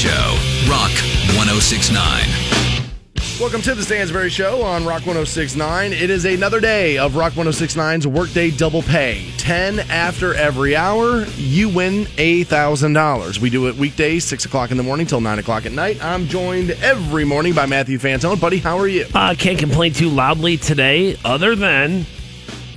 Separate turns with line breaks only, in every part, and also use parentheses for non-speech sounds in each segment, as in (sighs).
Show, Rock 1069.
Welcome to the Stansbury Show on Rock 1069. It is another day of Rock 1069's Workday Double Pay. 10 after every hour, you win $1,000. We do it weekdays, 6 o'clock in the morning till 9 o'clock at night. I'm joined every morning by Matthew Fantone. Buddy, how are you?
I uh, can't complain too loudly today, other than,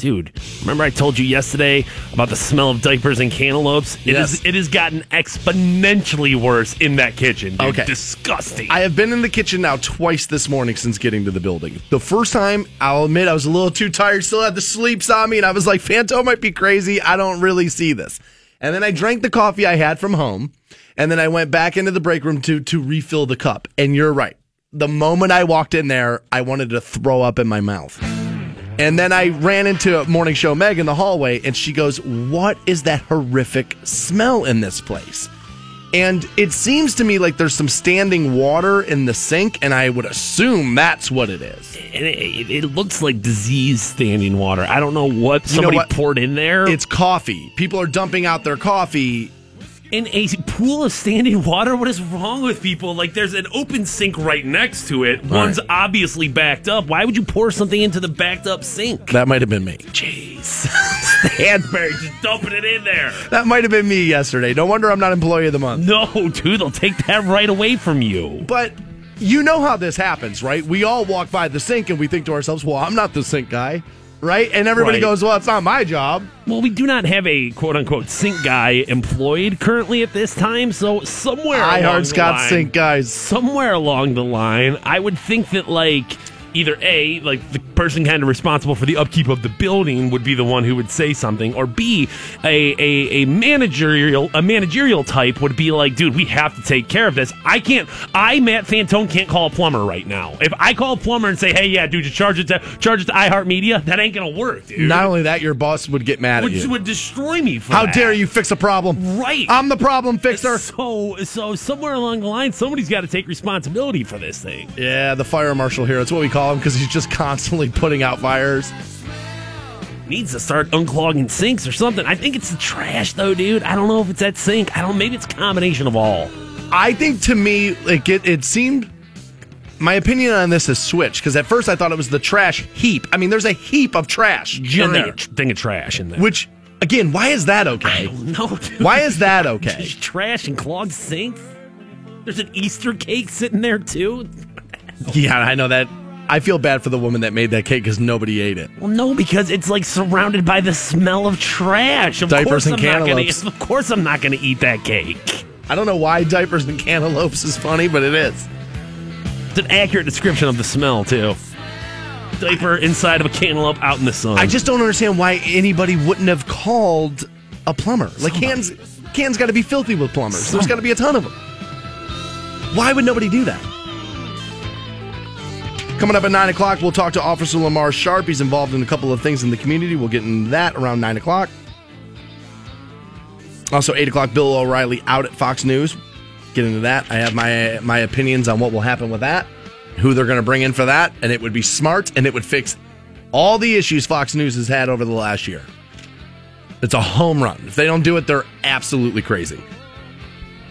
dude, remember I told you yesterday about the smell of diapers and cantaloupes? It
Yes.
is- it has gotten exponentially worse in that kitchen. Dude.
Okay.
Disgusting.
I have been in the kitchen now twice this morning since getting to the building. The first time, I'll admit, I was a little too tired, still had the sleeps on me, and I was like, Fantone might be crazy. I don't really see this. And then I drank the coffee I had from home, and then I went back into the break room to to refill the cup. And you're right. The moment I walked in there, I wanted to throw up in my mouth. And then I ran into Morning Show Meg in the hallway, and she goes, What is that horrific smell in this place? And it seems to me like there's some standing water in the sink, and I would assume that's what it is.
and it, it, looks like disease standing water. I don't know what
know
somebody
what?
poured in there.
It's coffee. People are dumping out their coffee.
In a pool of standing water. What is wrong with people? Like, there's an open sink right next to it. One's obviously backed up. Why would you pour something into the backed up sink?
That might have been me.
Jeez. (laughs) Stansbury just dumping it in there.
That might have been me yesterday. No wonder I'm not employee of the month.
No, dude, they'll take that right away from you.
But you know how this happens, right? We all walk by the sink and we think to ourselves, well, I'm not the sink guy, right? And everybody
Right.
goes, well, it's not my job.
Well, we do not have a quote unquote sink guy employed currently at this time, so somewhere
I
along
heard
the
Scott
line-
Sink guys.
somewhere along the line, I would think that like either A, like the person kind of responsible for the upkeep of the building would be the one who would say something, or B, a a, a managerial a managerial type would be like, dude, we have to take care of this. I can't I Matt Fantone can't call a plumber right now. If I call a plumber and say, hey yeah, dude, just charge it to charge it to iHeartMedia, that ain't gonna work, dude.
Not only that, your boss would get mad at
which
you.
would destroy me for
How
that.
dare you fix a problem?
Right.
I'm the problem fixer.
So, so somewhere along the line, somebody's got to take responsibility for this thing.
Yeah, the fire marshal here. That's what we call him because he's just constantly putting out fires.
needs to start unclogging sinks or something. I think it's the trash though, dude. I don't know if it's that sink. I don't. Maybe it's a combination of all.
I think to me, like it, it seemed. My opinion on this has switched because at first I thought it was the trash heap. I mean, there's a heap of trash in
Giant
there.
thing of trash in there.
Which, again, why is that
I
okay?
don't know, (laughs) dude.
Why is that okay?
Just trash and clogged sinks? There's an Easter cake sitting there too.
Yeah, I know that. I feel bad for the woman that made that cake because nobody ate it.
Well, no, because it's like surrounded by the smell of trash. Of
Diapers
course
and
I'm not gonna-
cantaloupes. (laughs)
Of course, I'm not going to eat that cake.
I don't know why diapers and cantaloupes is funny, but it is.
It's an accurate description of the smell too. Diaper inside of a cantaloupe out in the sun.
I just don't understand why anybody wouldn't have called a plumber. Like cans, cans got to be filthy with plumbers. There's got to be a ton of them. Why would nobody do that? Coming up at nine o'clock, we'll talk to Officer Lamar Sharp. He's involved in a couple of things in the community. We'll get into that around nine o'clock. Also, eight o'clock, Bill O'Reilly out at Fox News. Get into that. I have my my opinions on what will happen with that, who they're going to bring in for that, and it would be smart and it would fix all the issues Fox News has had over the last year. It's a home run. If they don't do it, they're absolutely crazy.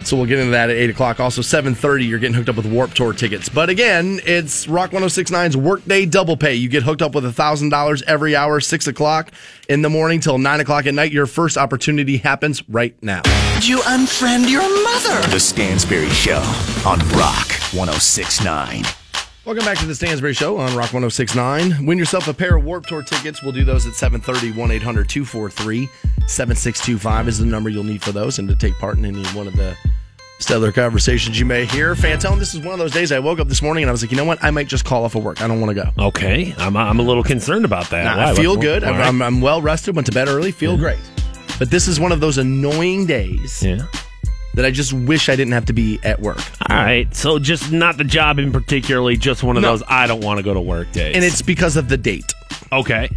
So we'll get into that at 8 o'clock. Also, 7.30, you're getting hooked up with Warped Tour tickets. But again, it's Rock 1069's Workday Double Pay. You get hooked up with $1,000 every hour, 6 o'clock in the morning till 9 o'clock at night. Your first opportunity happens right now.
Did you unfriend your mother? The Stansbury Show on Rock 1069.
Welcome back to the Stansbury Show on Rock 1069. Win yourself a pair of Warped Tour tickets. We'll do those at 730 1 800 243 7625 is the number you'll need for those and to take part in any one of the stellar conversations you may hear. Fantone, this is one of those days I woke up this morning and I was like, you know what? I might just call off of work. I don't want to go.
okay, I'm, I'm a little concerned about that.
Nah? I feel good. I'm,
right.
I'm, I'm well rested. Went to bed early. Feel great. But this is one of those annoying days
yeah.
That I just wish I didn't have to be at work.
All right, so just not the job in particularly, just one of
No.
those I don't want to go to work days.
And it's because of the date.
okay.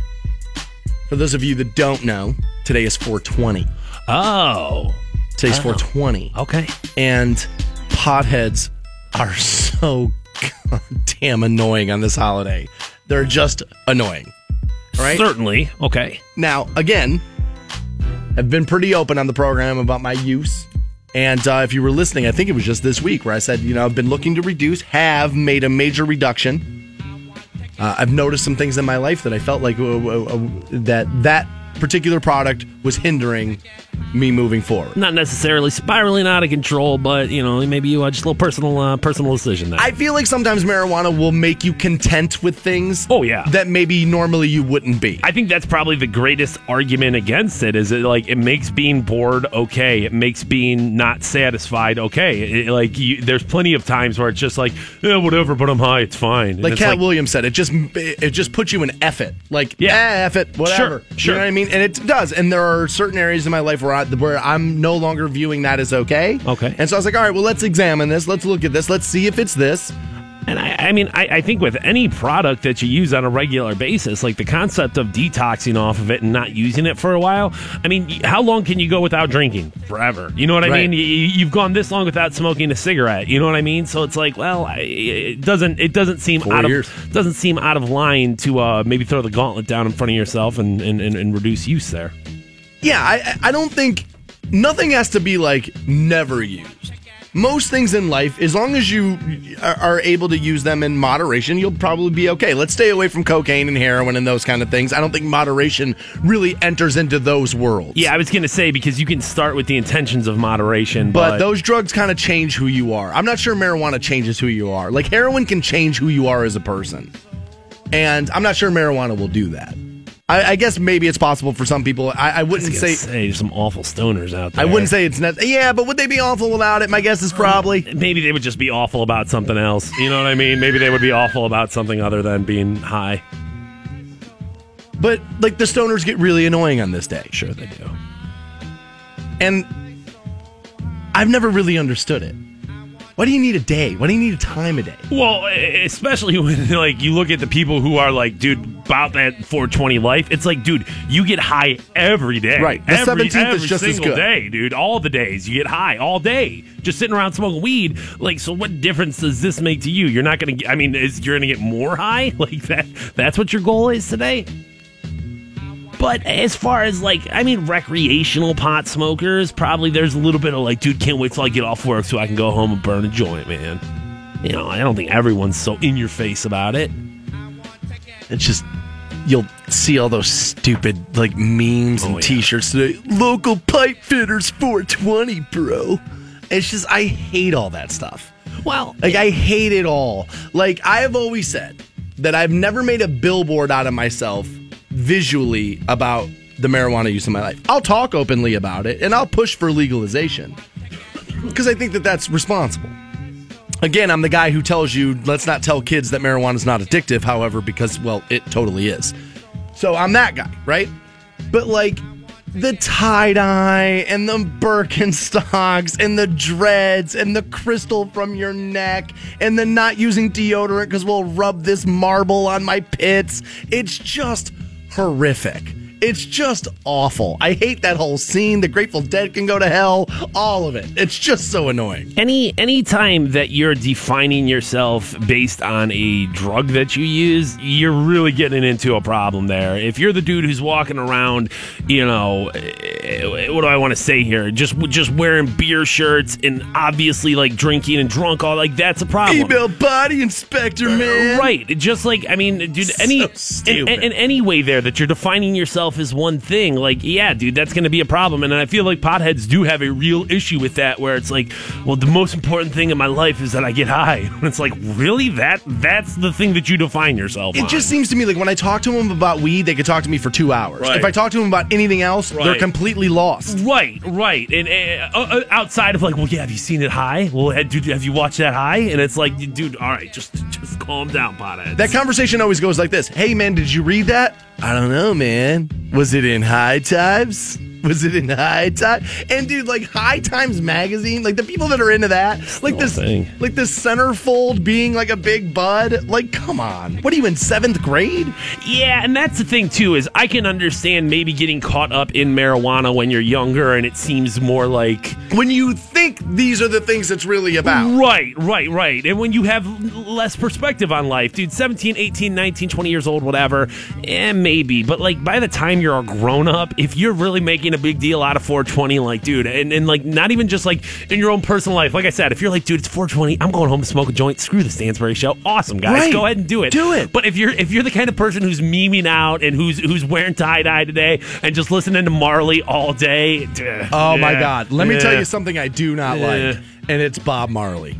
For those of you that don't know, today is 420.
Oh,
Today's 420.
okay.
And potheads are (laughs) so goddamn annoying on this holiday. They're just annoying. Right?
Certainly. Okay.
Now, again, I've been pretty open on the program about my use And uh, if you were listening, I think it was just this week where I said, you know, I've been looking to reduce, have made a major reduction. Uh, I've noticed some things in my life that I felt like uh, uh, uh, that that particular product was hindering me moving forward.
Not necessarily spiraling out of control, but you know, maybe you uh, just a little personal uh, personal decision there.
I feel like sometimes marijuana will make you content with things.
Oh, yeah.
that maybe normally you wouldn't be.
I think that's probably the greatest argument against it. Is it like it makes being bored okay? It makes being not satisfied okay. It, like you, there's plenty of times where it's just like, yeah, whatever, but I'm high, it's fine. And
like Katt Williams said, it just it just puts you in it. Like
Yeah.
F it, whatever.
Sure, sure.
You know what I mean? And it does. And there are certain areas in my life where I, where I'm no longer viewing that as okay.
Okay.
And so I was like, all right, well, let's examine this. Let's look at this. Let's see if it's this.
And I, I mean, I, I think with any product that you use on a regular basis, like the concept of detoxing off of it and not using it for a while, I mean, how long can you go without drinking? Forever. You know what I
Right.
mean? You, you've gone this long without smoking a cigarette. You know what I mean? So it's like, well, I, it doesn't it doesn't seem
Four
out
years.
of doesn't seem out of line to uh, maybe throw the gauntlet down in front of yourself and, and, and, and reduce use there.
Yeah, I, I don't think nothing has to be like never used. Most things in life, as long as you are able to use them in moderation, you'll probably be okay. Let's stay away from cocaine and heroin and those kind of things. I don't think moderation really enters into those worlds.
Yeah, I was going to say because you can start with the intentions of moderation, but,
But those drugs kind of change who you are. I'm not sure marijuana changes who you are. Like heroin can change who you are as a person. And I'm not sure marijuana will do that. I, I guess maybe it's possible for some people. I, I wouldn't
say,
say.
say some awful stoners out there.
I wouldn't say it's not. Yeah, but would they be awful without it? My guess is probably.
maybe they would just be awful about something else. You know what I mean? Maybe they would be awful about something other than being high.
But like the stoners get really annoying on this day.
Sure, they do.
And I've never really understood it. Why do you need a day? Why do you need a time a day?
Well, especially (laughs) when like you look at the people who are like, dude, about that 420 life. It's like, dude, you get high every day.
Right. The
every,
17th is
every
just as
single
good.
day, dude. All the days you get high all day, just sitting around smoking weed. Like, so what difference does this make to you? You're not gonna. get I mean, is you're gonna get more high? (laughs) Like that? That's what your goal is today. But as far as like, I mean, recreational pot smokers, probably there's a little bit of like, dude, can't wait till I get off work so I can go home and burn a joint, man. You know, I don't think everyone's so in your face about it.
It's just you'll see all those stupid like memes and
Oh, yeah.
t-shirts today. Local pipe fitters 420, bro. It's just I hate all that stuff.
Well,
Like I hate it all. Like I have always said that I've never made a billboard out of myself visually about the marijuana use in my life. I'll talk openly about it and I'll push for legalization because I think that that's responsible. Again, I'm the guy who tells you let's not tell kids that marijuana is not addictive, however, because well, it totally is. So I'm that guy, right? But like the tie dye and the Birkenstocks and the dreads and the crystal from your neck and the not using deodorant because we'll rub this marble on my pits. It's just horrific. It's just awful. I hate that whole scene. The Grateful Dead can go to hell. All of it. It's just so annoying.
any any time that you're defining yourself based on a drug that you use, you're really getting into a problem there. If you're the dude who's walking around, you know, eh, what do I want to say here? Just just wearing beer shirts and obviously like drinking and drunk all like that's a problem.
Female body inspector, man.
Right. Just like, I mean, dude, any, in,
stupid.
in, in any way there that you're defining yourself as one thing, like, yeah, dude, that's going to be a problem. And I feel like potheads do have a real issue with that where it's like, well, the most important thing in my life is that I get high. And (laughs) it's like, really? That That's the thing that you define yourself
It
on.
just seems to me like when I talk to them about weed, they could talk to me for two hours.
Right.
If I talk to them about anything else, they're completely lost.
Right, right, and uh, uh, outside of like, well, yeah, have you seen it high? Well, dude, have you watched that high? And it's like, dude, all right, just just calm down, pothead.
That conversation always goes like this Hey, man, did you read that? I don't know, man. Was it in High Times? Was it in High Times? And dude, like High Times magazine, like the people that are into that, like this,
thing.
like this centerfold being like a big bud. Like, come on, what are you in seventh grade?
Yeah, and that's the thing too is I can understand maybe getting caught up in marijuana when you're younger and it seems more like
When you think these are the things it's really about.
right, right, right. And when you have less perspective on life, dude, 17, 18, 19, 20 years old, whatever, eh, maybe. But like by the time you're a grown up, if you're really making a big deal out of 420, like, dude, and, and like not even just like in your own personal life. Like I said, if you're like, dude, it's 420, I'm going home to smoke a joint. Screw the Stansbury show. Awesome, guys,
Right.
go ahead and do it.
Do it.
But if you're if you're the kind of person who's memeing out and who's who's wearing tie dye today and just listening to Marley all day, duh,
Oh my God. Let me tell you something I do not
Yeah.
like, and it's Bob Marley.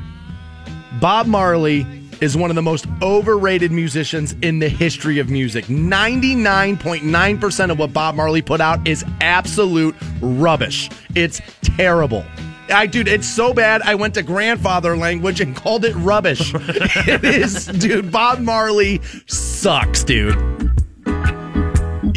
Bob Marley is one of the most overrated musicians in the history of music. 99.9% of what Bob Marley put out is absolute rubbish. It's terrible. I dude, it's so bad. I went to grandfather language and called it rubbish. (laughs) it is, dude. Bob Marley sucks, dude.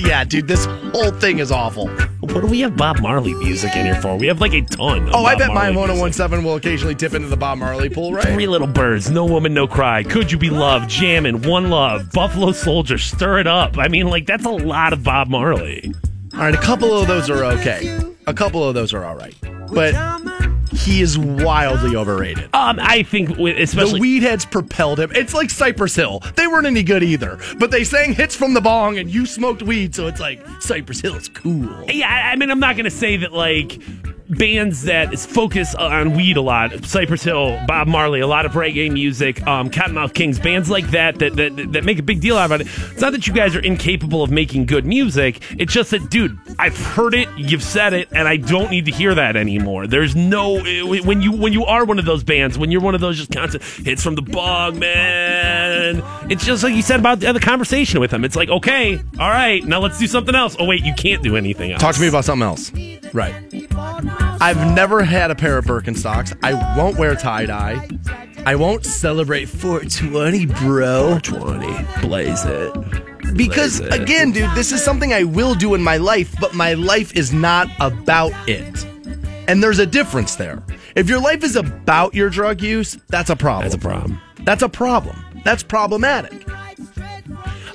Yeah, dude, this whole thing is awful.
What do we have Bob Marley music in here for? We have like a ton. Of
Oh, I
Bob
bet my
Marley music.
1017 will occasionally dip into the Bob Marley pool, right?
Three Little Birds, No Woman, No Cry, Could You Be Loved, Jammin', One Love, Buffalo Soldier, Stir It Up. I mean, like, that's a lot of Bob Marley.
All right, a couple of those are okay. A couple of those are all right. But he is wildly overrated.
Um, I think, with,
The
especially.
Weedheads propelled him. It's like Cypress Hill. They weren't any good either, but they sang hits from the bong and you smoked weed, so it's like Cypress Hill is cool.
yeah, I mean, I'm not going to say that, like, bands that focus on weed a lot, Cypress Hill, Bob Marley, a lot of reggae music, um, Kottonmouth Kings, bands like that, that that that make a big deal out of it. It's not that you guys are incapable of making good music. It's just that, dude, I've heard it, you've said it, and I don't need to hear that anymore. There's no when you when you are one of those bands, when you're one of those just constant hits from the bog, man. It's just like you said about the other conversation with him. It's like, okay, all right, now let's do something else. Oh wait, you can't do anything else.
Talk to me about something else. Right. I've never had a pair of Birkenstocks. I won't wear tie dye. I won't celebrate 420, bro.
20. Blaze it.
Because
Blaze it.
again, dude, this is something I will do in my life, but my life is not about it. And there's a difference there. If your life is about your drug use, that's a problem.
That's a problem.
That's a problem. That's problematic.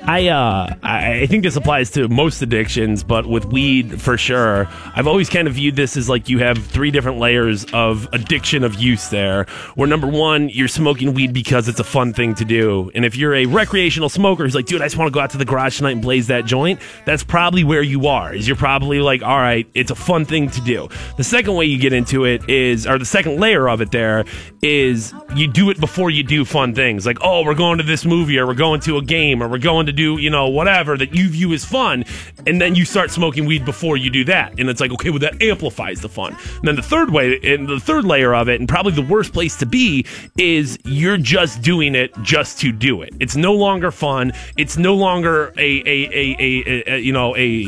I uh I think this applies to most addictions, but with weed for sure. I've always kind of viewed this as like you have three different layers of addiction of use there. Where number one, you're smoking weed because it's a fun thing to do. And if you're a recreational smoker who's like, dude, I just want to go out to the garage tonight and blaze that joint, that's probably where you are. Is you're probably like, all right, it's a fun thing to do. The second way you get into it is or the second layer of it there is you do it before you do fun things. Like, oh, we're going to this movie or we're going to a game or we're going to do, you know, whatever that you view as fun. And then you start smoking weed before you do that. And it's like, okay, well, that amplifies the fun. And then the third way, and the third layer of it, and probably the worst place to be, is you're just doing it just to do it. It's no longer fun. It's no longer a, a, a, a, a you know, a,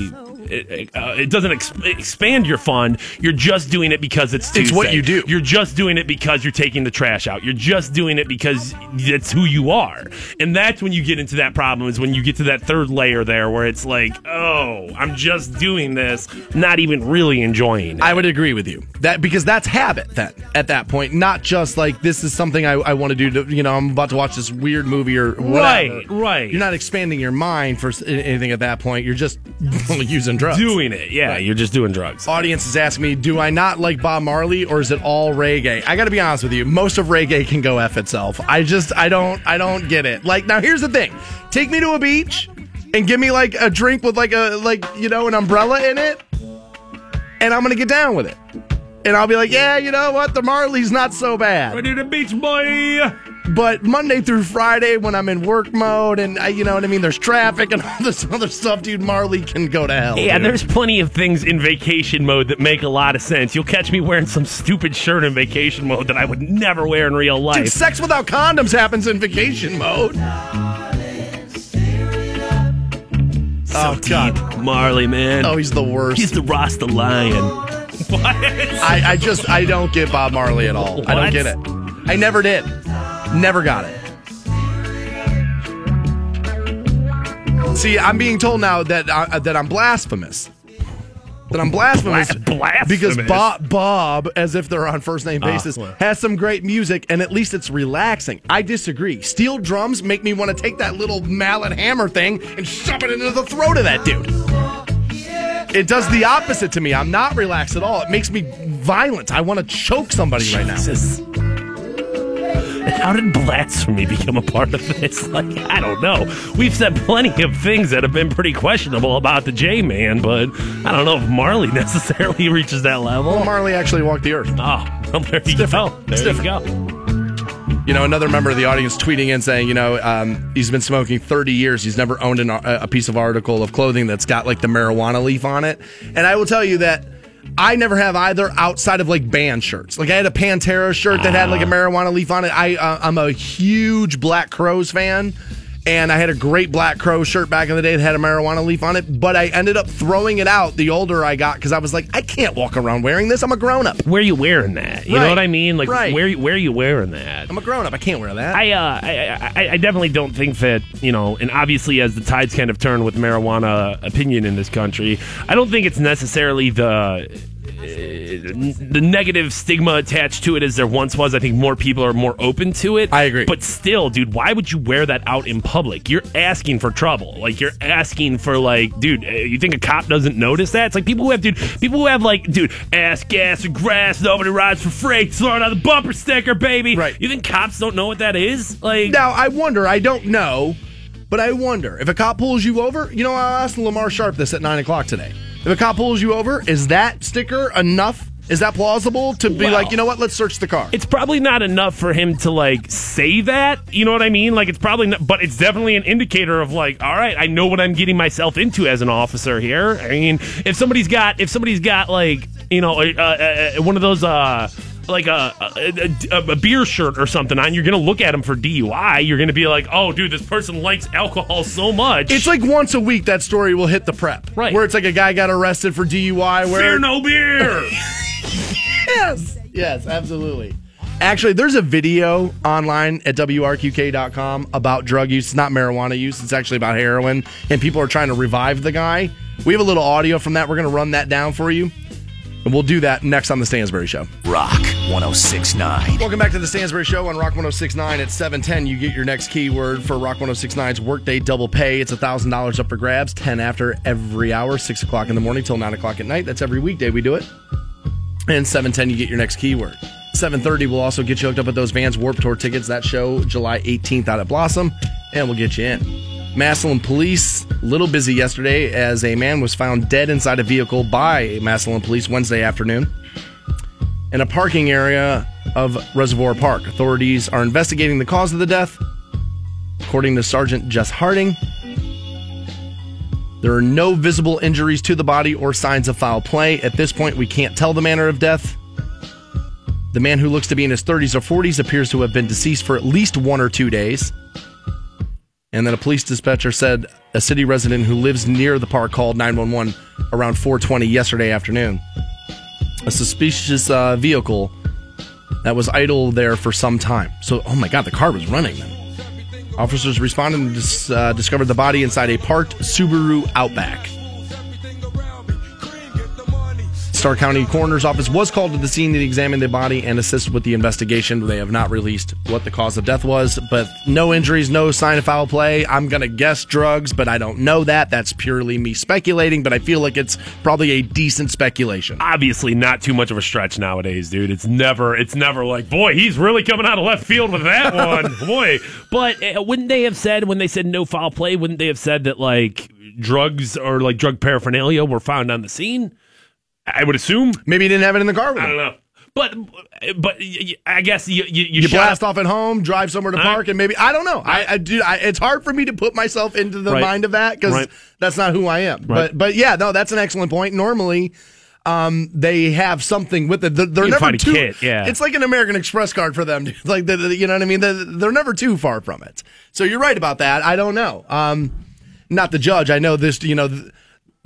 it, uh, it doesn't ex- expand your fund. You're just doing it because it's Tuesday.
It's what you do.
You're just doing it because you're taking the trash out. You're just doing it because it's who you are. And that's when you get into that problem is when you get to that third layer there where it's like, oh, I'm just doing this, not even really enjoying it.
I would agree with you that because that's habit then at that point, not just like this is something I, I want to do. To, you know, I'm about to watch this weird movie or whatever.
Right, right.
You're not expanding your mind for anything at that point. You're just (laughs) using drugs.
doing it. Yeah,
Right.
you're just doing drugs.
Audience is asking me, do I not like Bob Marley or is it all reggae? I got to be honest with you. Most of reggae can go f itself. I just I don't I don't get it. Like now, here's the thing: take me to a beach and give me like a drink with like a like you know an umbrella in it, and I'm gonna get down with it. And I'll be like, yeah, you know what? The Marley's not so bad.
Ready to beach boy.
But Monday through Friday, when I'm in work mode and I, you know what I mean, there's traffic and (laughs) all this other stuff, dude. Marley can go to hell.
Yeah,
dude.
there's plenty of things in vacation mode that make a lot of sense. You'll catch me wearing some stupid shirt in vacation mode that I would never wear in real life.
Dude,
life.
sex without condoms happens in vacation mode.
So
Oh, God.
Marley, man.
Oh, he's the worst.
He's the Rasta Lion. (laughs) What?
I, I just I don't get Bob Marley at all. I don't get it. I never did. Never got it. See, I'm being told now that uh, that I'm blasphemous. That I'm blasphemous,
Bla- blasphemous?
because Bob, Bob, as if they're on first name
Ah,
basis, has some great music, and at least it's relaxing. I disagree. Steel drums make me want to take that little mallet hammer thing and shove it into the throat of that dude. It does the opposite to me. I'm not relaxed at all. It makes me violent. I want to choke somebody right now.
How did blasphemy become a part of this? (laughs) Like, I don't know. We've said plenty of things that have been pretty questionable about the J Man, but I don't know if Marley (laughs) necessarily reaches that level.
Well, Marley actually walked the earth.
Oh, well, there you
different.
go. There
It's
you go.
You know, another member of the audience tweeting in saying, you know, um, he's been smoking 30 years. He's never owned an, a a piece of article of clothing that's got like the marijuana leaf on it. And I will tell you that I never have either outside of like band shirts. Like I had a Pantera shirt that had like a marijuana leaf on it. I uh, I'm a huge Black Crowes fan. And I had a great Black Crow shirt back in the day that had a marijuana leaf on it, but I ended up throwing it out the older I got because I was like, I can't walk around wearing this. I'm a grown up.
Where are you wearing that? You know what I mean? Like,
Right.
where where you wearing that?
I'm a grown up. I can't wear that.
I, uh, I, I I definitely don't think that you know, and obviously as the tides kind of turn with marijuana opinion in this country, I don't think it's necessarily the the negative stigma attached to it as there once was. I think more people are more open to it.
I agree.
but still, dude, why would you wear that out in public? You're asking for trouble. Like you're asking for like, dude, uh, you think a cop doesn't notice that? It's like people who have, dude, people who have like, dude, ass, gas, and grass. Nobody rides for freight. Throwing out the bumper sticker, baby.
Right.
You think cops don't know what that is? Like,
Now, I wonder, I don't know, but I wonder if a cop pulls you over, you know, I asked Lamar Sharp this at 9 o'clock today. If a cop pulls you over, is that sticker enough? Is that plausible to be
Well-
like, you know what, let's search the car?
it's probably not enough for him to like say that. You know what I mean? Like it's probably not, but it's definitely an indicator of like, all right, I know what I'm getting myself into as an officer here. I mean, if somebody's got, if somebody's got like, you know, uh, uh, uh, one of those, uh, like a, a, a, a beer shirt or something on, you're gonna look at him for DUI. You're gonna be like, oh, dude, this person likes alcohol so much.
It's like once a week that story will hit the prep.
Right.
Where it's like a guy got arrested for DUI. Where
fear no beer. (laughs)
Yes. Yes, absolutely. Actually, there's a video online at WRQK.com about drug use. It's not marijuana use, it's actually about heroin, and people are trying to revive the guy. We have a little audio from that. We're going to run that down for you. And we'll do that next on The Stansbury Show.
Rock 1069.
Welcome back to The Stansbury Show on Rock 1069 at 710. You get your next keyword for Rock 1069's Workday Double Pay. It's $1,000 up for grabs, 10 after every hour, 6 o'clock in the morning till 9 o'clock at night. That's every weekday we do it. And 710, you get your next keyword. 730 we'll also get you hooked up with those Vans Warped Tour tickets. That show July 18th out at Blossom, and we'll get you in. Massillon police, little busy yesterday as a man was found dead inside a vehicle by Massillon police Wednesday afternoon in a parking area of Reservoir Park. Authorities are investigating the cause of the death. According to Sergeant Jess Harding, there are no visible injuries to the body or signs of foul play. At this point, we can't tell the manner of death. The man who looks to be in his 30s or 40s appears to have been deceased for at least one or two days. And then a police dispatcher said a city resident who lives near the park called 911 around 4:20 yesterday afternoon. A suspicious uh, vehicle that was idle there for some time. So, oh my God, the car was running then. Officers responded and dis- uh, discovered the body inside a parked Subaru Outback. Stark County Coroner's Office was called to the scene to examine the body and assist with the investigation. They have not released what the cause of death was, but no injuries, no sign of foul play. I'm going to guess drugs, but I don't know that. That's purely me speculating, but I feel like it's probably a decent speculation.
obviously not too much of a stretch nowadays, dude. It's never, it's never like, boy, he's really coming out of left field with that (laughs) one, boy. But uh, wouldn't they have said when they said no foul play? Wouldn't they have said that like drugs or like drug paraphernalia were found on the scene? I would assume.
Maybe he didn't have it in the car with
I don't know. But but I guess you you, you,
you blast
up-
off at home, drive somewhere to
Right.
park, and maybe I don't know. I, I do. I, it's hard for me to put myself into the
Right.
mind of that because that's not who I am.
Right.
But but yeah, no, that's an excellent point. Normally. Um, they have something with it. They're, they're never too.
kit, yeah.
It's like an American Express card for them. (laughs) dude. Like the, the- you know what I mean. They're, they're never too far from it. So you're right about that. I don't know. Um, not the judge. I know this. You know. Th-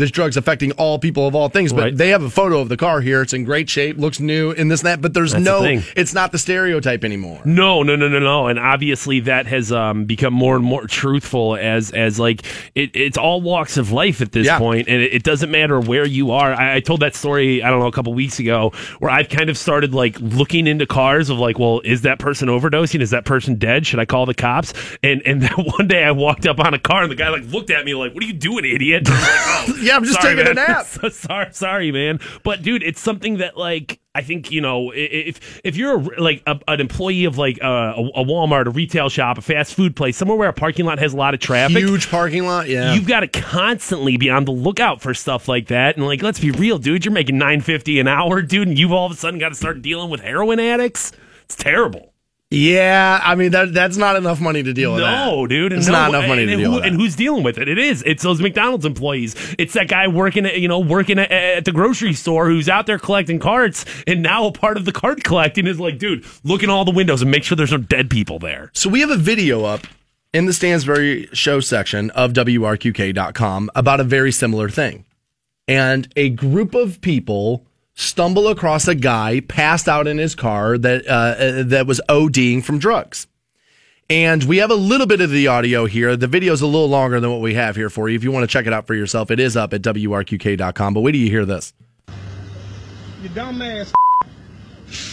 this drug's affecting all people of all things, but
Right.
they have a photo of the car here. It's in great shape, looks new, and this and that. But there's
That's
no,
thing.
it's not the stereotype anymore.
No, no, no, no, no. And obviously that has um, become more and more truthful as as like it, it's all walks of life at this
Yeah.
point, and it, it doesn't matter where you are. I, I told that story I don't know a couple weeks ago where I've kind of started like looking into cars of like, well, is that person overdosing? Is that person dead? Should I call the cops? And and (laughs) then one day I walked up on a car and the guy like looked at me like, what are you doing, idiot? And I was like, oh, (laughs)
Yeah, I'm just
Sorry,
taking a (laughs) nap.
So sorry, sorry, man. But dude, it's something that like I think you know if if you're a, like a, an employee of like uh, a, a Walmart, a retail shop, a fast food place, somewhere where a parking lot has a lot of traffic.
Huge parking lot. Yeah.
You've got to constantly be on the lookout for stuff like that, and like, let's be real, dude. You're making nine fifty an hour, dude, and you've all of a sudden got to start dealing with heroin addicts. It's terrible.
Yeah. I mean, that that's not enough money to deal with that.
No, dude,
It's
no,
not enough money
and,
to
and
deal
who,
with that.
And who's dealing with it? It is. It's those McDonald's employees. It's that guy working at you know working at, at the grocery store who's out there collecting carts, and now a part of the cart collecting is like, dude, look in all the windows and make sure there's no dead people there.
So we have a video up in the Stansbury show section of WRQK.com about a very similar thing. And a group of people stumble across a guy passed out in his car that uh, uh, that was ODing from drugs. And we have a little bit of the audio here. The video is a little longer than what we have here for you. If you want to check it out for yourself, it is up at WRQK.com. But wait till you hear this.
You dumbass.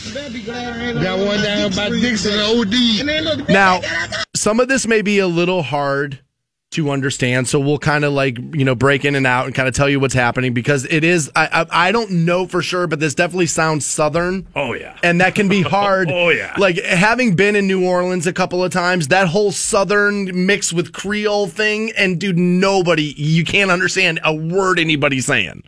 You better be glad I ain't
Got one down by Dixon OD.
And then look,
Now, some of this may be a little hard to understand, so we'll kind of like you know break in and out and kind of tell you what's happening because it is. I, I I don't know for sure, but this definitely sounds southern.
Oh yeah.
And that can be (laughs) hard.
Oh, yeah.
Like having been in New Orleans a couple of times, that whole southern mix with Creole thing, and dude, nobody, you can't understand a word anybody's saying.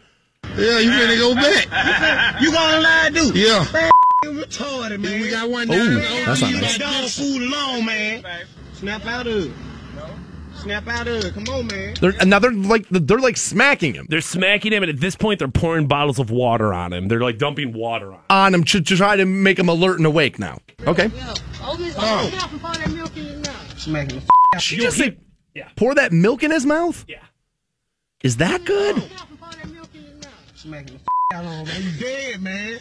Yeah, you better go back. (laughs)
you gonna lie, dude?
Yeah.
Man, you retarded, man.
We got one
Ooh,
down.
that's not nice.
that dog food alone, man. Snap out of it. Snap out of it. Come on, man.
They're another like they're like smacking him
They're smacking him, and at this point, they're pouring bottles of water on him. They're like dumping water on. him.
on him to, to try to make him alert and awake. Now, okay.
Oh, Smacking the f-
She just say,
Yeah.
pour that milk in his mouth.
Yeah.
Is that good?
smacking the f- out on, man. You dead, man.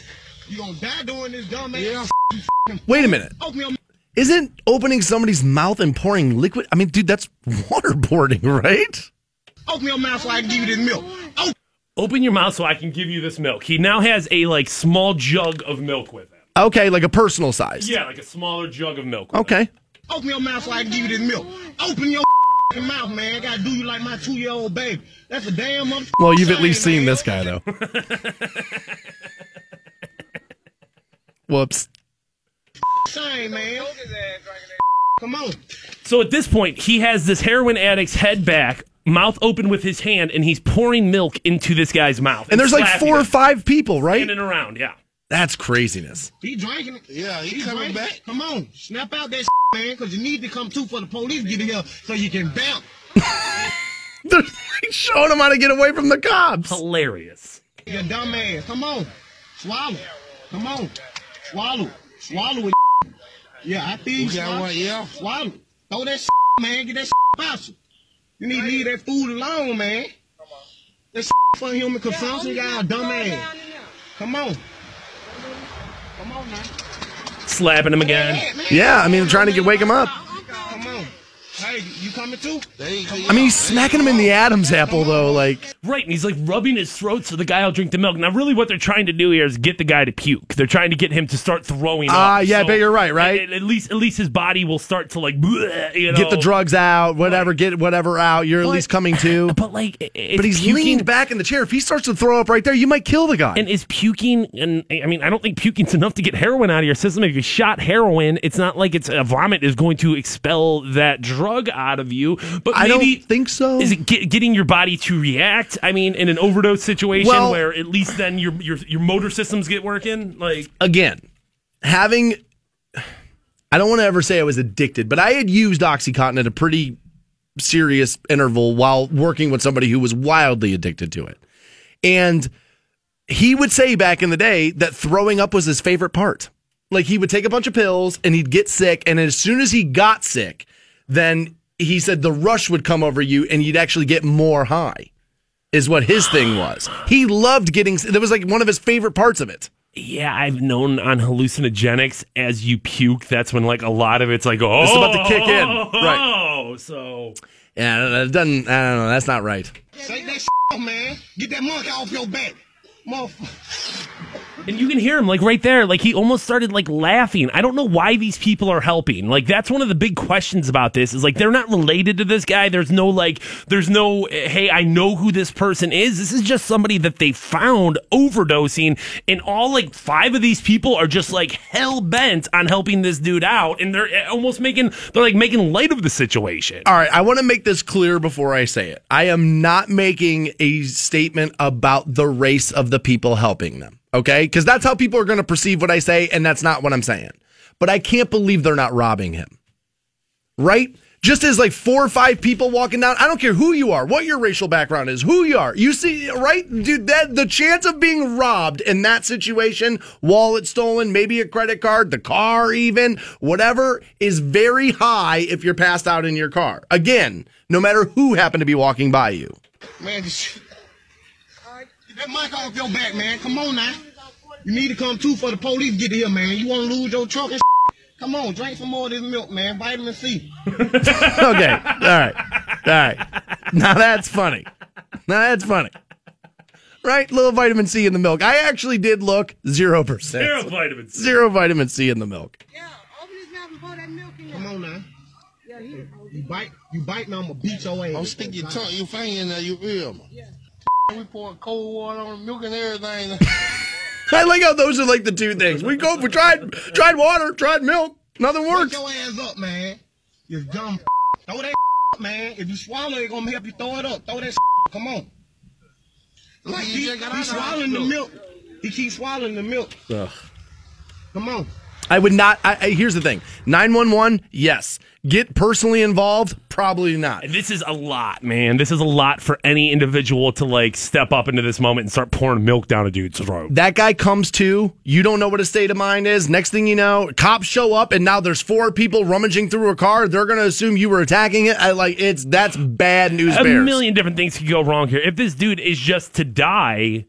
You gonna die doing this dumbass.
Yeah.
Wait a minute.
Open your
Isn't opening somebody's mouth and pouring liquid? I mean, dude, that's (laughs) waterboarding, right?
open your mouth so I can give you this milk. Oh,
Open your mouth so I can give you this milk. He now has a like small jug of milk with him.
Okay, like a personal size.
Yeah, like a smaller jug of milk. with him.
Okay.
open your mouth so I can give you this milk. Open your (laughs) mouth, man. I gotta do you like my two-year-old baby. That's a damn motherfucker.
Well, you've at least seen
man.
this guy, though. (laughs) Whoops.
Shame, man. Come on.
So at this point, he has this heroin addict's head back, mouth open with his hand, and he's pouring milk into this guy's mouth.
And there's like four or five people, right?
in and around. Yeah.
That's craziness.
He drinking it.
Yeah, he
He
coming
drinking
back.
it. Come on. Snap out that (laughs) man, because you need to come too for the police to get here so you can bounce. (laughs)
They're showing him how to get away from the cops.
Hilarious.
You dumb ass. Come on. Swallow. Come on. Swallow. Swallow it. Yeah, I think
We
you.
got one, yeah.
Swallow. Throw that man. Get that out you. You need to leave that food alone, man. That for human consumption, y'all dumb ass. Come on. Come on now.
Slapping him again.
Yeah, man.
Yeah, I mean, trying to get wake him up.
Come on. Hey, you coming too?
They,
I mean, he's smacking him in the Adam's apple, though. Like,
Right, and he's like rubbing his throat so the guy will drink the milk. Now, really, what they're trying to do here is get the guy to puke. They're trying to get him to start throwing.
Ah,
up.
yeah, I
So
bet you're right, right?
At, at least, at least his body will start to like, bleh, you know,
get the drugs out, whatever, get whatever out. You're at
But-
least coming to. (laughs)
But like, it- it's
But he's
puking,
leaned back in the chair. If he starts to throw up right there, you might kill the guy.
And is puking, and I mean, I don't think puking's enough to get heroin out of your system. If you shot heroin, it's not like it's a vomit is going to expel that drug out of you. But
I
maybe,
don't think so.
Is it get, getting your body to react? I mean, in an overdose situation
Well-
where at least then your your your motor systems get working. Like,
again, having I don't want to ever say I was addicted, but I had used OxyContin at a pretty serious interval while working with somebody who was wildly addicted to it. And he would say back in the day that throwing up was his favorite part. Like he would take a bunch of pills and he'd get sick. And as soon as he got sick, then he said the rush would come over you and you'd actually get more high, is what his thing (sighs) was. He loved getting, that was like one of his favorite parts of it.
yeah, I've known on hallucinogenics as you puke, that's when like a lot of it's like, oh,
It's about to kick in. (laughs) Right.
Oh, so
Yeah, it doesn't. I don't know. That's not right.
Take that off, man. Get that monkey off your back.
And you can hear him like right there, like he almost started like laughing. I don't know why these people are helping. Like that's one of the big questions about this is like they're not related to this guy. There's no like, there's no, hey, I know who this person is. This is just somebody that they found overdosing, and all like five of these people are just like hell bent on helping this dude out, and they're uh, almost making, they're like making light of the situation.
All right, I want to make this clear before I say it. I am not making a statement about the race of the people helping them, okay? Because that's how people are going to perceive what I say, and that's not what I'm saying. But I can't believe they're not robbing him, right? Just as like four or five people walking down, I don't care who you are, what your racial background is, who you are. You see, right, dude? That the chance of being robbed in that situation, wallet stolen, maybe a credit card, the car, even whatever, is very high if you're passed out in your car. Again, no matter who happened to be walking by you.
Man. Get that mic off your back, man. Come on now. You need to come too for the police get here, man. You want to lose your truck and Come on, drink some more of this milk, man. Vitamin C. (laughs)
Okay, all right, all right. Now that's funny. Now that's funny. Right, little vitamin C in the milk. I actually did look zero percent.
Zero vitamin C.
Zero vitamin C in the milk.
Yeah, open his mouth and pour that milk in
Come on now.
Yeah, he
You bite, you bite, now I'm gonna beat your ass.
Don't stick your tongue, your finger in there, you feel me? We pour cold water on the milk and everything. (laughs)
I like how those are like the two things. We go we tried tried water, tried milk, nothing
Wake
works.
your ass up, man. You dumb. (laughs) Throw that up, (laughs) man. If you swallow it, gonna help you throw it up. Throw that. Come on. Like
You
he,
just
he
out of the
swallowing the milk. He keeps swallowing the milk. Come on.
I would not. I, I, here's the thing: nine one one. Yes, get personally involved. Probably not.
This is a lot, man. This is a lot for any individual to like step up into this moment and start pouring milk down a dude's throat.
That guy comes to. You don't know what his state of mind is. Next thing you know, cops show up, and now there's four people rummaging through a car. They're gonna assume you were attacking it. I like it's that's bad news.
a
bears.
million different things could go wrong here. If this dude is just to die,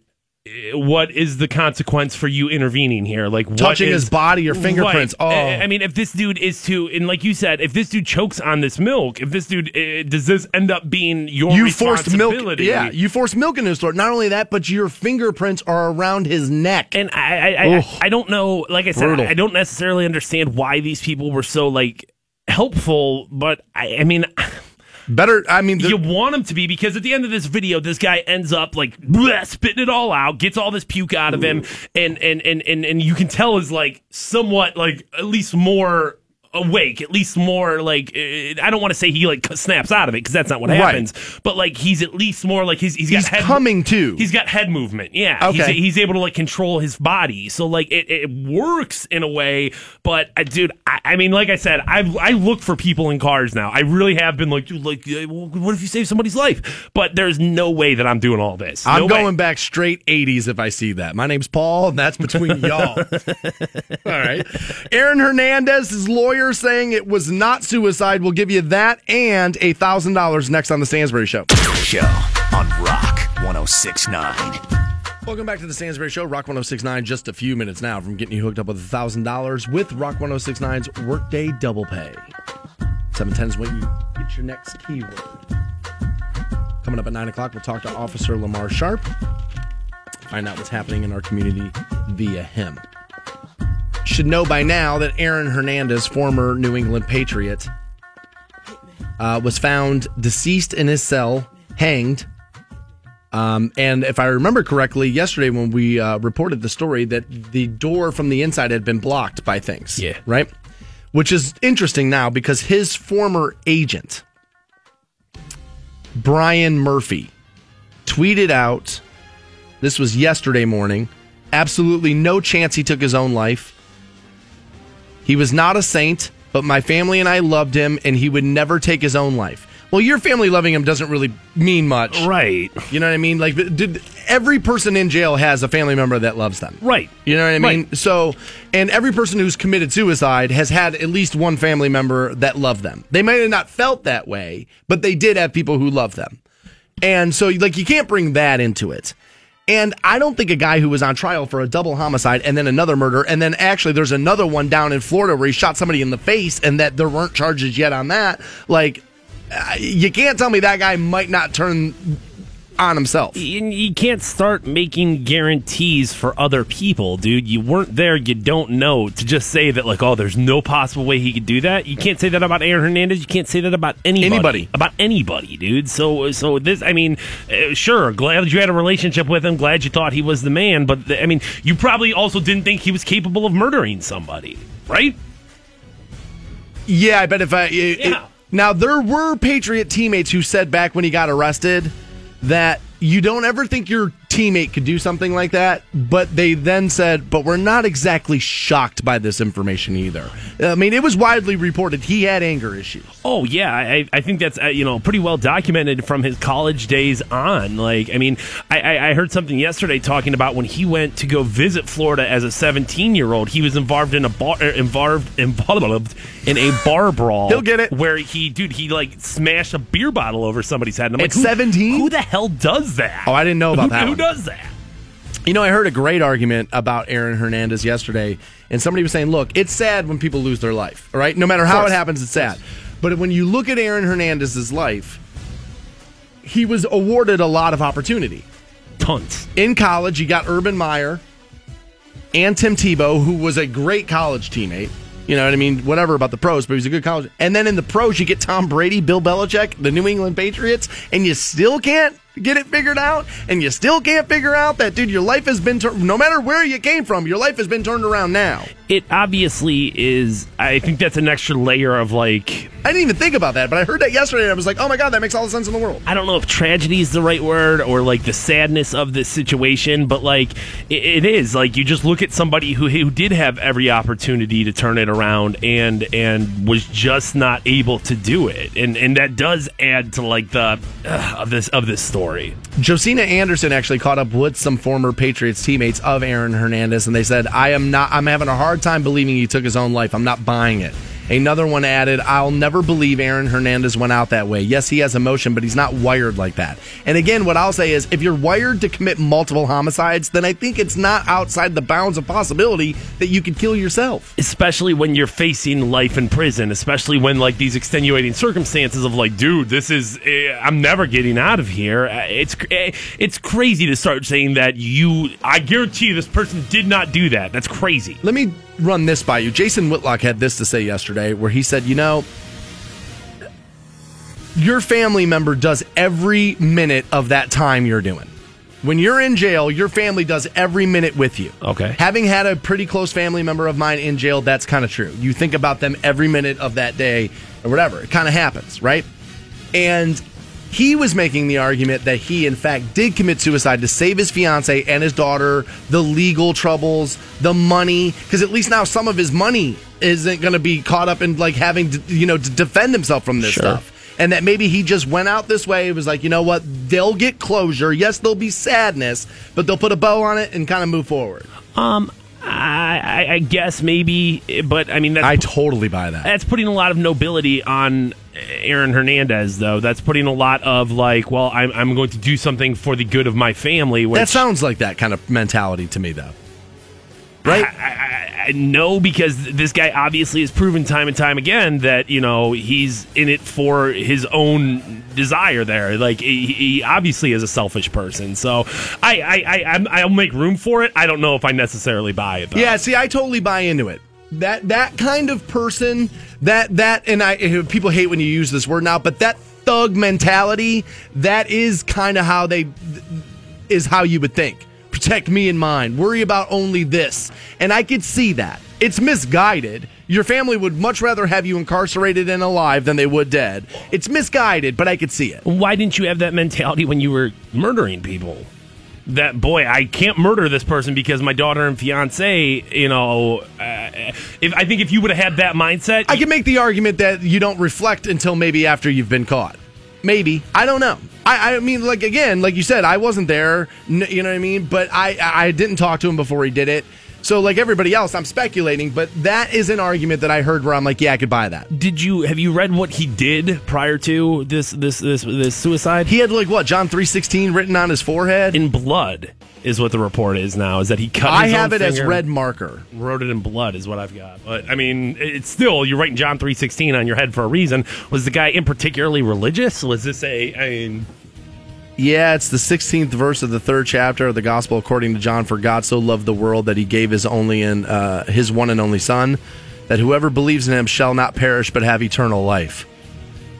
what is the consequence for you intervening here? Like
Touching
is-
his body or fingerprints.
Right.
Oh.
I mean, if this dude is to, and like you said, if this dude chokes on this milk, if this dude uh, does this end up being your
You forced milk.
responsibility?
Yeah, you forced milk in his throat. Not only that, but your fingerprints are around his neck.
and I, I, I, I don't know. Like I said,
Brutal.
I don't necessarily understand why these people were so like helpful, but I, I mean.
Better. I mean,
you want him to be because at the end of this video, this guy ends up like bleh, spitting it all out, gets all this puke out of him, and and and and and you can tell is like somewhat like at least more awake, at least more like uh, I don't want to say he like snaps out of it because that's not what
Right.
happens, but like he's at least more like he's he's got
He's
head
coming to.
He's got head movement, yeah.
Okay.
He's, he's able to like control his body, so like it, it works in a way. But uh, dude, I, I mean, like I said, I I look for people in cars now. I really have been like, dude, like, what if you save somebody's life? But there's no way that I'm doing all this.
I'm going
way.
back straight 80s if I see that. My name's Paul, and that's between (laughs) y'all. (laughs) All right. Aaron Hernandez, is lawyer, saying it was not suicide. We'll give you that and a $1,000 next on The Stansbury Show.
Show on Rock 1069.
Welcome back to The Stansbury Show, Rock 1069. Just a few minutes now from getting you hooked up with $1,000 with Rock 106.9's Workday Double Pay. 710 is when you get your next keyword. Coming up at 9 o'clock, we'll talk to Officer Lamar Sharp. Find out what's happening in our community via him. Should know by now that Aaron Hernandez, former New England Patriot, uh, was found deceased in his cell, hanged. Um, and if I remember correctly, yesterday when we uh, reported the story, that the door from the inside had been blocked by things.
Yeah.
Right? Which is interesting now because his former agent, Brian Murphy, tweeted out this was yesterday morning absolutely no chance he took his own life. He was not a saint, but my family and I loved him, and he would never take his own life. Well, your family loving him doesn't really mean much.
right,
You know what I mean? Like, did, every person in jail has a family member that loves them.
right.
You know what I mean?
Right.
So, and every person who's committed suicide has had at least one family member that loved them. They might have not felt that way, but they did have people who loved them. And so, like, you can't bring that into it. And I don't think a guy who was on trial for a double homicide and then another murder, and then actually there's another one down in Florida where he shot somebody in the face and that there weren't charges yet on that. Like, uh, you can't tell me that guy might not turn on himself.
You can't start making guarantees for other people, dude. You weren't there, you don't know. To just say that, like, oh, there's no possible way he could do that. You can't say that about Aaron Hernandez. You can't say that about anybody.
Anybody.
About anybody, dude. So, so this, I mean, uh, sure, glad you had a relationship with him. Glad you thought he was the man. But, I mean, you probably also didn't think he was capable of murdering somebody, right?
Yeah, I bet if I. It,
Yeah.
now, there were Patriot teammates who said back when he got arrested that you don't ever think your teammate could do something like that, but they then said, but we're not exactly shocked by this information either. I mean, it was widely reported he had anger issues.
Oh yeah, I, I think that's uh, you know pretty well documented from his college days on. Like, I mean, I, I I heard something yesterday talking about when he went to go visit Florida as a 17 year old, he was involved in a bar, er, involved involved in a bar brawl.
He'll get it.
Where he, dude, he like smashed a beer bottle over somebody's head. And I'm
At
like, who-
17?
Who the hell does that?
Oh, I didn't know about (laughs)
Who-
that
Who
one.
Does that?
You know, I heard a great argument about Aaron Hernandez yesterday, and somebody was saying, look, it's sad when people lose their life, all right? No matter how it happens, it's sad. But when you look at Aaron Hernandez's life, he was awarded a lot of opportunity.
Tons.
In college, you got Urban Meyer and Tim Tebow, who was a great college teammate. You know what I mean? Whatever about the pros, but he's a good college. And then in the pros, you get Tom Brady, Bill Belichick, the New England Patriots, and you still can't get it figured out. And you still can't figure out that, dude, your life has been, tur- no matter where you came from, your life has been turned around now.
It obviously is. I think that's an extra layer of like
I didn't even think about that, but I heard that yesterday and I was like, oh my God, that makes all the sense in the world.
I don't know if tragedy is the right word or like the sadness of this situation, but like it, it is like you just look at somebody who who did have every opportunity to turn it around and and was just not able to do it, and and that does add to like the uh, of this of this story.
Josina Anderson actually caught up with some former Patriots teammates of Aaron Hernandez, and they said, "I am not. I'm having a hard time believing he took his own life. I'm not buying it." Another one added, "I'll never believe Aaron Hernandez went out that way. Yes, he has emotion, but he's not wired like that." And again, what I'll say is, if you're wired to commit multiple homicides, then I think it's not outside the bounds of possibility that you could kill yourself.
especially when you're facing life in prison especially when like these extenuating circumstances of like dude this is eh, i'm never getting out of here Uh, it's eh, it's crazy to start saying that you i guarantee you this person did not do that that's crazy
Let me run this by you. Jason Whitlock had this to say yesterday, where he said, "You know." your family member does every minute of that time you're doing. When you're in jail, your family does every minute with you.
Okay.
Having had a pretty close family member of mine in jail, that's kind of true. You think about them every minute of that day or whatever. It kind of happens, right? And he was making the argument that he, in fact, did commit suicide to save his fiance and his daughter, the legal troubles, the money, because at least now some of his money isn't going to be caught up in like having to, you know, to defend himself from this
Sure.
stuff and that maybe he just went out this way. It was like, you know what? They'll get closure. Yes, there'll be sadness, but they'll put a bow on it and kind of move forward.
um I, I, I guess maybe but i mean that's
I totally buy that.
that's putting a lot of nobility on Aaron Hernandez, though. That's putting a lot of like, well, I'm, I'm going to do something for the good of my family. Which
That sounds like that kind of mentality to me, though. Right?
I, I, I know because this guy obviously has proven time and time again that you know he's in it for his own desire. There, like he, he obviously is a selfish person. So I, I, I, I'm- I'll make room for it. I don't know if I necessarily buy it. Though.
Yeah, see, I totally buy into it. That that kind of person, that that, and I eh, people hate when you use this word now, but that thug mentality, that is kind of how they is how you would think. Protect me and mine. Worry about only this, and I could see that. It's misguided. Your family would much rather have you incarcerated and alive than they would dead. It's misguided, but I could see it.
Why didn't you have that mentality when you were murdering people? That boy, I can't murder this person because my daughter and fiance. You know, uh, if I think if you would have had that mindset,
I can make the argument that you don't reflect until maybe after you've been caught. Maybe I don't know. I, I mean, like again, like you said, I wasn't there. You know what I mean? But I I didn't talk to him before he did it. So like everybody else, I'm speculating. But that is an argument that I heard where I'm like, yeah, I could buy that.
did you have you read what he did prior to this this this this suicide?
He had like what John three sixteen written on his forehead.
in blood is what the report is now. Is that he cut?
I have it as red marker.
Wrote it in blood is what I've got. But I mean, it's still you're writing John three sixteen on your head for a reason. Was the guy in particularly religious? Was this a? I mean,
Yeah, it's the 16th verse of the third chapter of the Gospel according to John. For God so loved the world that He gave His only and uh, His one and only Son, that whoever believes in Him shall not perish but have eternal life.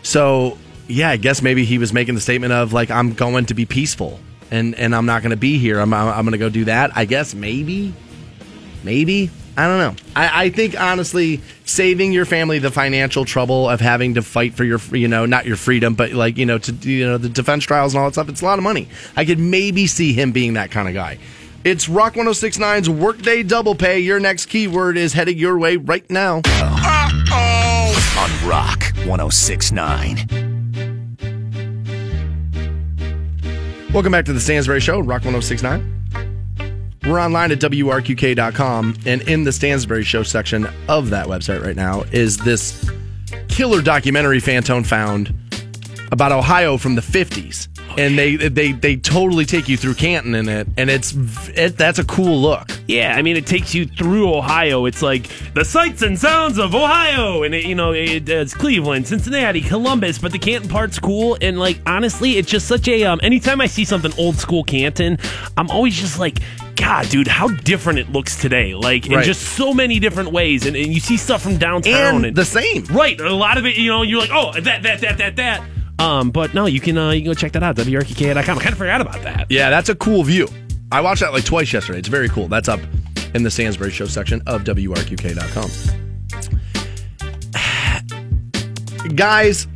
So, yeah, I guess maybe he was making the statement of like, I'm going to be peaceful, and and I'm not going to be here. I'm I'm going to go do that. I guess maybe, maybe I don't know. I, I think honestly, saving your family the financial trouble of having to fight for your, you know, not your freedom, but like you know, to you know, the defense trials and all that stuff. It's a lot of money. I could maybe see him being that kind of guy. It's Rock 1069's Workday Double Pay. Your next keyword is heading your way right now.
On Rock 1069.
Welcome back to the Stansbury Show, Rock 1069. We're online at WRQK.com, and in the Stansbury Show section of that website right now is this killer documentary Fantone found about Ohio from the 50s. And they, they they totally take you through Canton in it, and it's it, that's a cool look.
Yeah, I mean, it takes you through Ohio. It's like the sights and sounds of Ohio, and it, you know, it, it's Cleveland, Cincinnati, Columbus, but the Canton part's cool. And like, honestly, it's just such a. Um, anytime I see something old school Canton, I'm always just like. God, dude, how different it looks today! Like in
Right.
just so many different ways, and, and you see stuff from downtown,
And the same.
right. A lot of it, you know, you're like, oh, that, that, that, that, that. Um, but no, you can uh, you can go check that out. WRQK.com. I kind of forgot about that.
Yeah, that's a cool view. I watched that like twice yesterday. It's very cool. That's up in the Stansbury Show section of WRQK.com. (sighs) Guys,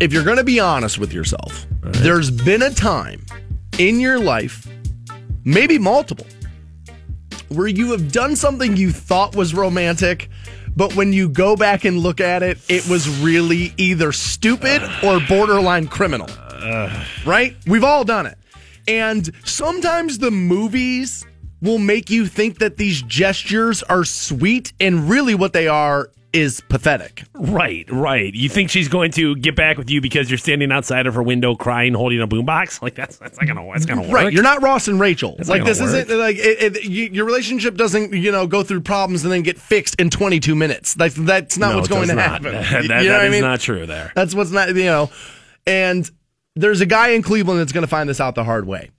if you're going to be honest with yourself, there's been a time in your life, maybe multiple, where you have done something you thought was romantic, but when you go back and look at it, it was really either stupid or borderline criminal. right? We've all done it. And sometimes the movies will make you think that these gestures are sweet, and really what they are is pathetic.
Right, right. You think she's going to get back with you because you're standing outside of her window crying, holding a boombox? (laughs) Like that's that's not gonna that's gonna work.
Right, you're not Ross and Rachel.
That's
like this
gonna
isn't like it, it, you, your relationship doesn't you know go through problems and then get fixed in 22 minutes. Like that's not
No,
what's going to
not.
happen. (laughs)
That,
You know what I mean?
not true. There.
That's what's not you know. And there's a guy in Cleveland that's going to find this out the hard way.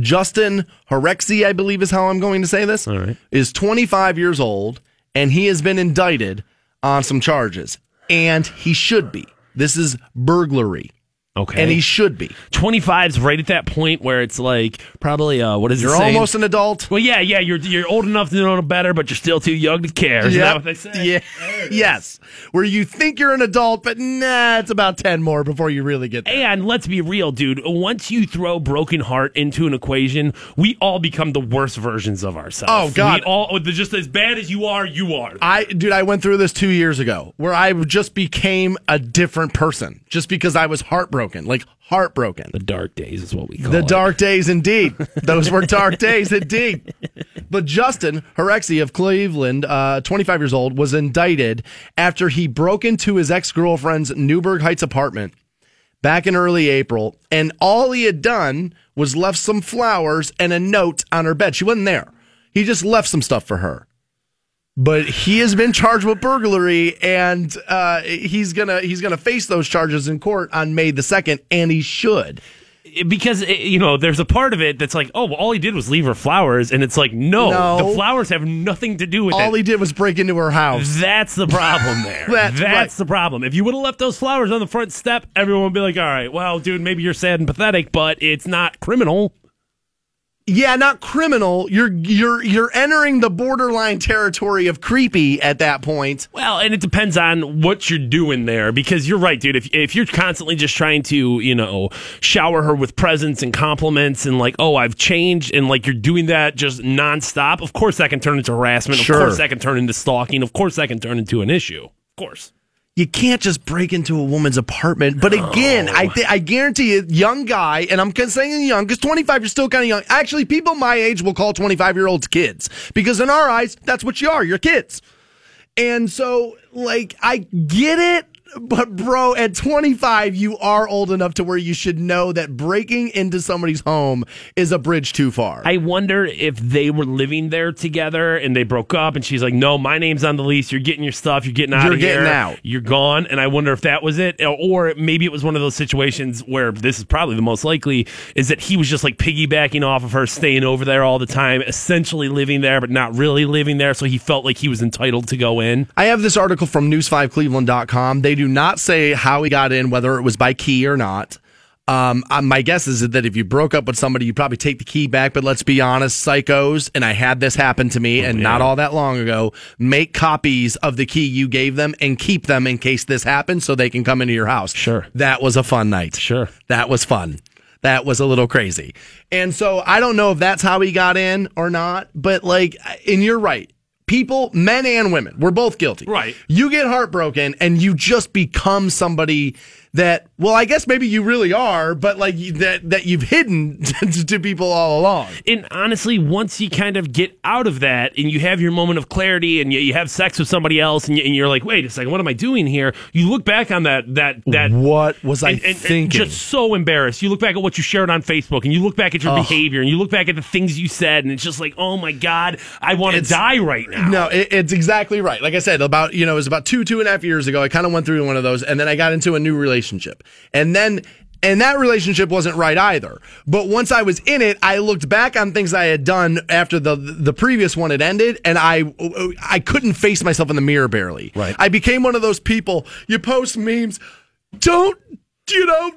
Justin Horexy, I believe is how I'm going to say this,
All right.
is 25 years old and he has been indicted on some charges. And he should be. This is burglary.
Okay.
And he should be.
25's right at that point where it's like probably uh what is it
You're
saying?
almost an adult.
well, yeah, yeah. You're you're old enough to know better, but you're still too young to care. Isn't that what they say?
Yeah. Yes. Where you think you're an adult, but nah, it's about 10 more before you really get there.
And let's be real, dude. Once you throw broken heart into an equation, we all become the worst versions of ourselves.
Oh, God.
we all just as bad as you are, you are.
I, dude, I went through this two years ago where I just became a different person just because I was heartbroken. Like, heartbroken.
the dark days is what we call it.
The
it.
dark days, indeed. Those were dark days, indeed. But Justin Horexy of Cleveland, uh, 25 years old, was indicted after he broke into his ex girlfriend's Newburgh Heights apartment back in early April, and all he had done was left some flowers and a note on her bed. She wasn't there. He just left some stuff for her. But he has been charged with burglary, and uh, he's gonna he's gonna face those charges in court on May the second, and he should.
because eh, you know there's a part of it that's like oh well, all he did was leave her flowers and it's like no,
No.
the flowers have nothing to do with it.
All
it
he did was break into her house.
that's the problem there (laughs)
That's right.
the problem if you would have left those flowers on the front step everyone would be like all right well dude maybe you're sad and pathetic but it's not criminal
Yeah, not criminal. You're you're you're entering the borderline territory of creepy at that point.
well and it depends on what you're doing there because you're right dude if, if you're constantly just trying to you know shower her with presents and compliments and like oh i've changed and like you're doing that just nonstop of course that can turn into harassment
Sure.
of course that can turn into stalking of course that can turn into an issue of course
You can't just break into a woman's apartment. But again, I th- I guarantee you, young guy, and I'm saying young because 25, you're still kind of young. Actually, people my age will call 25 year olds kids because in our eyes, that's what you are. You're kids. And so, like, I get it. But bro, at 25, you are old enough to where you should know that breaking into somebody's home is a bridge too far.
I wonder if they were living there together and they broke up, and she's like, "No, my name's on the lease. You're getting your stuff. You're getting out of here.
You're
of here.
getting out."
You're gone." And I wonder if that was it, or maybe it was one of those situations where this is probably the most likely is that he was just like piggybacking off of her, staying over there all the time, essentially living there, but not really living there. So he felt like he was entitled to go in.
I have this article from news5cleveland.com. They do not say how he got in, whether it was by key or not. Um, my guess is that if you broke up with somebody, you probably take the key back. But let's be honest, psychos, and I had this happen to me, and not all that long ago, make copies of the key you gave them and keep them in case this happens so they can come into your house.
Sure.
That was a fun night.
Sure.
That was fun. That was a little crazy. And so I don't know if that's how he got in or not, but like, and you're right. People, men and women, we're both guilty.
Right.
You get heartbroken and you just become somebody that, well, I guess maybe you really are, but like that, that you've hidden (laughs) to, people all along.
And honestly, once you kind of get out of that and you have your moment of clarity and you, you have sex with somebody else and, you, and you're like, wait a second, what am I doing here? You look back on that that that
What was I
and- and- and
thinking?
just so embarrassed. You look back at what you shared on Facebook and you look back at your behavior and you look back at the things you said and it's just like, oh my god, I want to die right now.
No, it, it's exactly right. Like I said, about you know, it was about two two and a half years ago. I kind of went through one of those, and then I got into a new relationship, and then. And that relationship wasn't right either. But once I was in it, I looked back on things I had done after the the previous one had ended, and I I couldn't face myself in the mirror barely.
Right.
I became one of those people. You post memes, don't you know?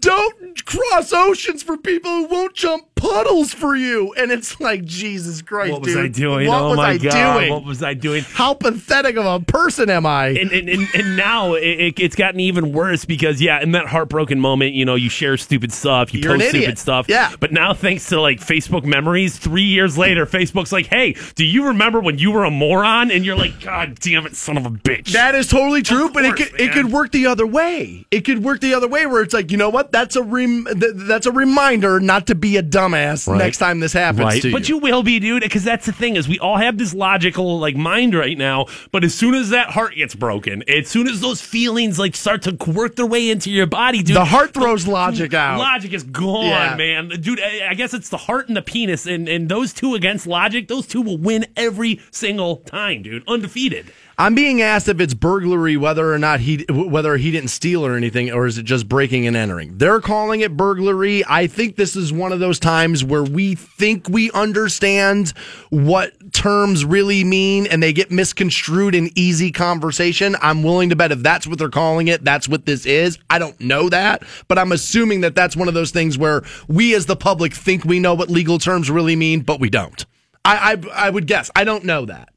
Don't cross oceans for people who won't jump puddles for you. And it's like Jesus Christ,
what was. I doing?
What
oh
was
my
I
god,
doing?
what was I doing?
How pathetic of a person am I?
and, and, and, and now it, it, it's gotten even worse because yeah, in that heartbroken moment, you know, you share stupid stuff, you
You're
post stupid stuff.
Yeah.
But now, thanks to like Facebook memories, three years later, Facebook's like, hey, do you remember when you were a moron? And you're like, God damn it, son of a bitch.
that is totally true,
Of
but it could it could work the other way. It could work the other way where it's like, you know what? That's a rem- th- that's a reminder not to be a dumbass
Right.
next time this happens
Right,
to you.
but you will be, dude, because that's the thing is we all have this logical like mind right now. But as soon as that heart gets broken, as soon as those feelings like start to work their way into your body, dude,
The heart throws logic out.
Logic is gone,
Yeah.
man, dude. I I guess it's the heart and the penis, and and those two against logic, those two will win every single time, dude, undefeated.
I'm being asked if it's burglary, whether or not he whether he didn't steal or anything, or is it just breaking and entering? They're calling it burglary. I think this is one of those times where we think we understand what terms really mean, and they get misconstrued in easy conversation. I'm willing to bet if that's what they're calling it, that's what this is. I don't know that, but I'm assuming that that's one of those things where we as the public think we know what legal terms really mean, but we don't. I I, I would guess. I don't know that.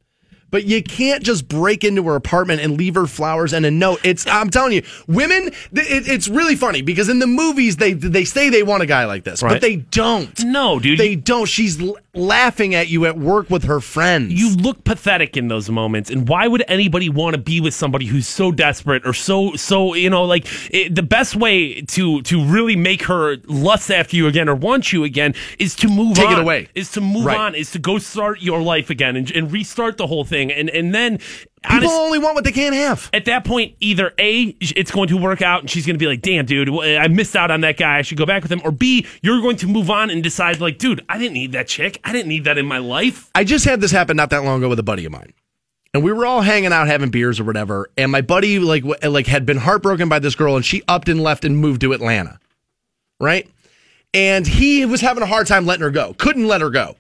But you can't just break into her apartment and leave her flowers and a note. It's I'm telling you, women. It, it's really funny because in the movies they they say they want a guy like this,
Right.
but they don't.
No, dude.
They don't. She's laughing at you at work with her friends.
you look pathetic in those moments and why would anybody want to be with somebody who's so desperate or so so you know like it, the best way to to really make her lust after you again or want you again is to move
Take
on
it away.
is to move
Right.
on is to go start your life again and, and restart the whole thing and and then
People
honest-
only want what they can't have.
at that point, either A, it's going to work out and she's going to be like, damn, dude, I missed out on that guy. I should go back with him. Or B, you're going to move on and decide, like, dude, I didn't need that chick. I didn't need that in my life.
I just had this happen not that long ago with a buddy of mine. And we were all hanging out having beers or whatever, and my buddy like like had been heartbroken by this girl and she upped and left and moved to Atlanta. Right? And he was having a hard time letting her go. Couldn't let her go.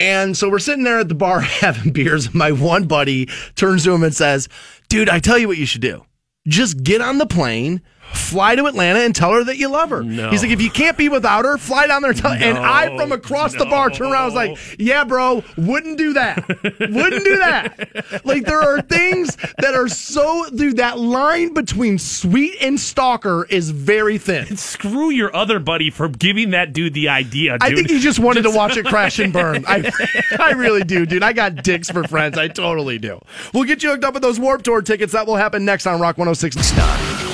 And so we're sitting there at the bar (laughs) having beers and my one buddy turns to him and says, "Dude, I tell you what you should do. Just get on the plane, fly to Atlanta and tell her that you love her."
No.
He's like, "If you can't be without her, fly down there and tell." and I from across the bar turned around I was like, "Yeah, bro, wouldn't do that. wouldn't do that." (laughs) Like there are things that are so dude, that line between sweet and stalker is very thin.
And (laughs) Screw your other buddy for giving that dude the idea, dude.
I think he just wanted to watch it crash and burn. (laughs) I, I really do, dude. I got dicks for friends. I totally do. We'll get you hooked up with those Warped Tour tickets. That will happen next on Rock 106.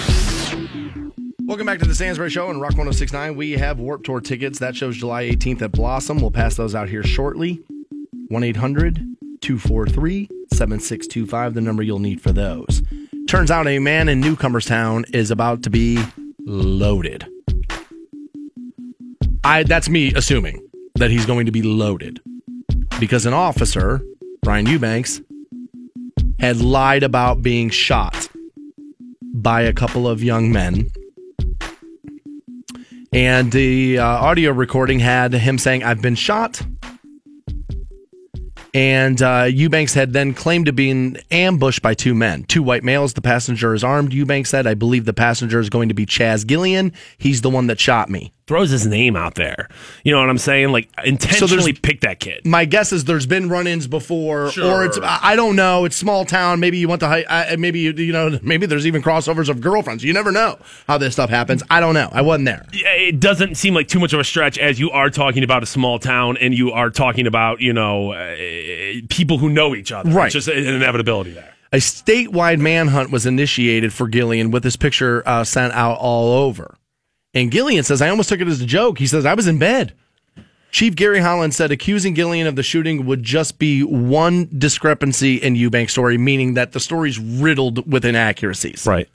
Welcome back to the Stansbury Show on Rock 1069. We have Warped Tour tickets. That shows July 18th at Blossom. We'll pass those out here shortly. 1 800 243 7625, the number you'll need for those. Turns out a man in Newcomerstown is about to be loaded. I that's me assuming that he's going to be loaded because an officer, Brian Eubanks, had lied about being shot by a couple of young men. And the uh, audio recording had him saying, I've been shot. And uh, Eubanks had then claimed to be ambushed by two men, two white males. The passenger is armed. Eubanks said, I believe the passenger is going to be Chaz Gillian. He's the one that shot me.
Throws his name out there. You know what I'm saying? Like intentionally pick that kid.
My guess is there's been run-ins before,
Sure.
or it's I don't know. It's small town. Maybe you went to high. I- Maybe you you know. (laughs) Maybe there's even crossovers of girlfriends. You never know how this stuff happens. I don't know. I wasn't there.
It doesn't seem like too much of a stretch as you are talking about a small town and you are talking about, you know, uh, people who know each other.
Right.
It's just an inevitability there.
A statewide manhunt was initiated for Gillian with his picture uh, sent out all over. And Gillian says, I almost took it as a joke. He says, I was in bed. Chief Gary Holland said accusing Gillian of the shooting would just be one discrepancy in Eubank's story, meaning that the story's riddled with inaccuracies.
Right.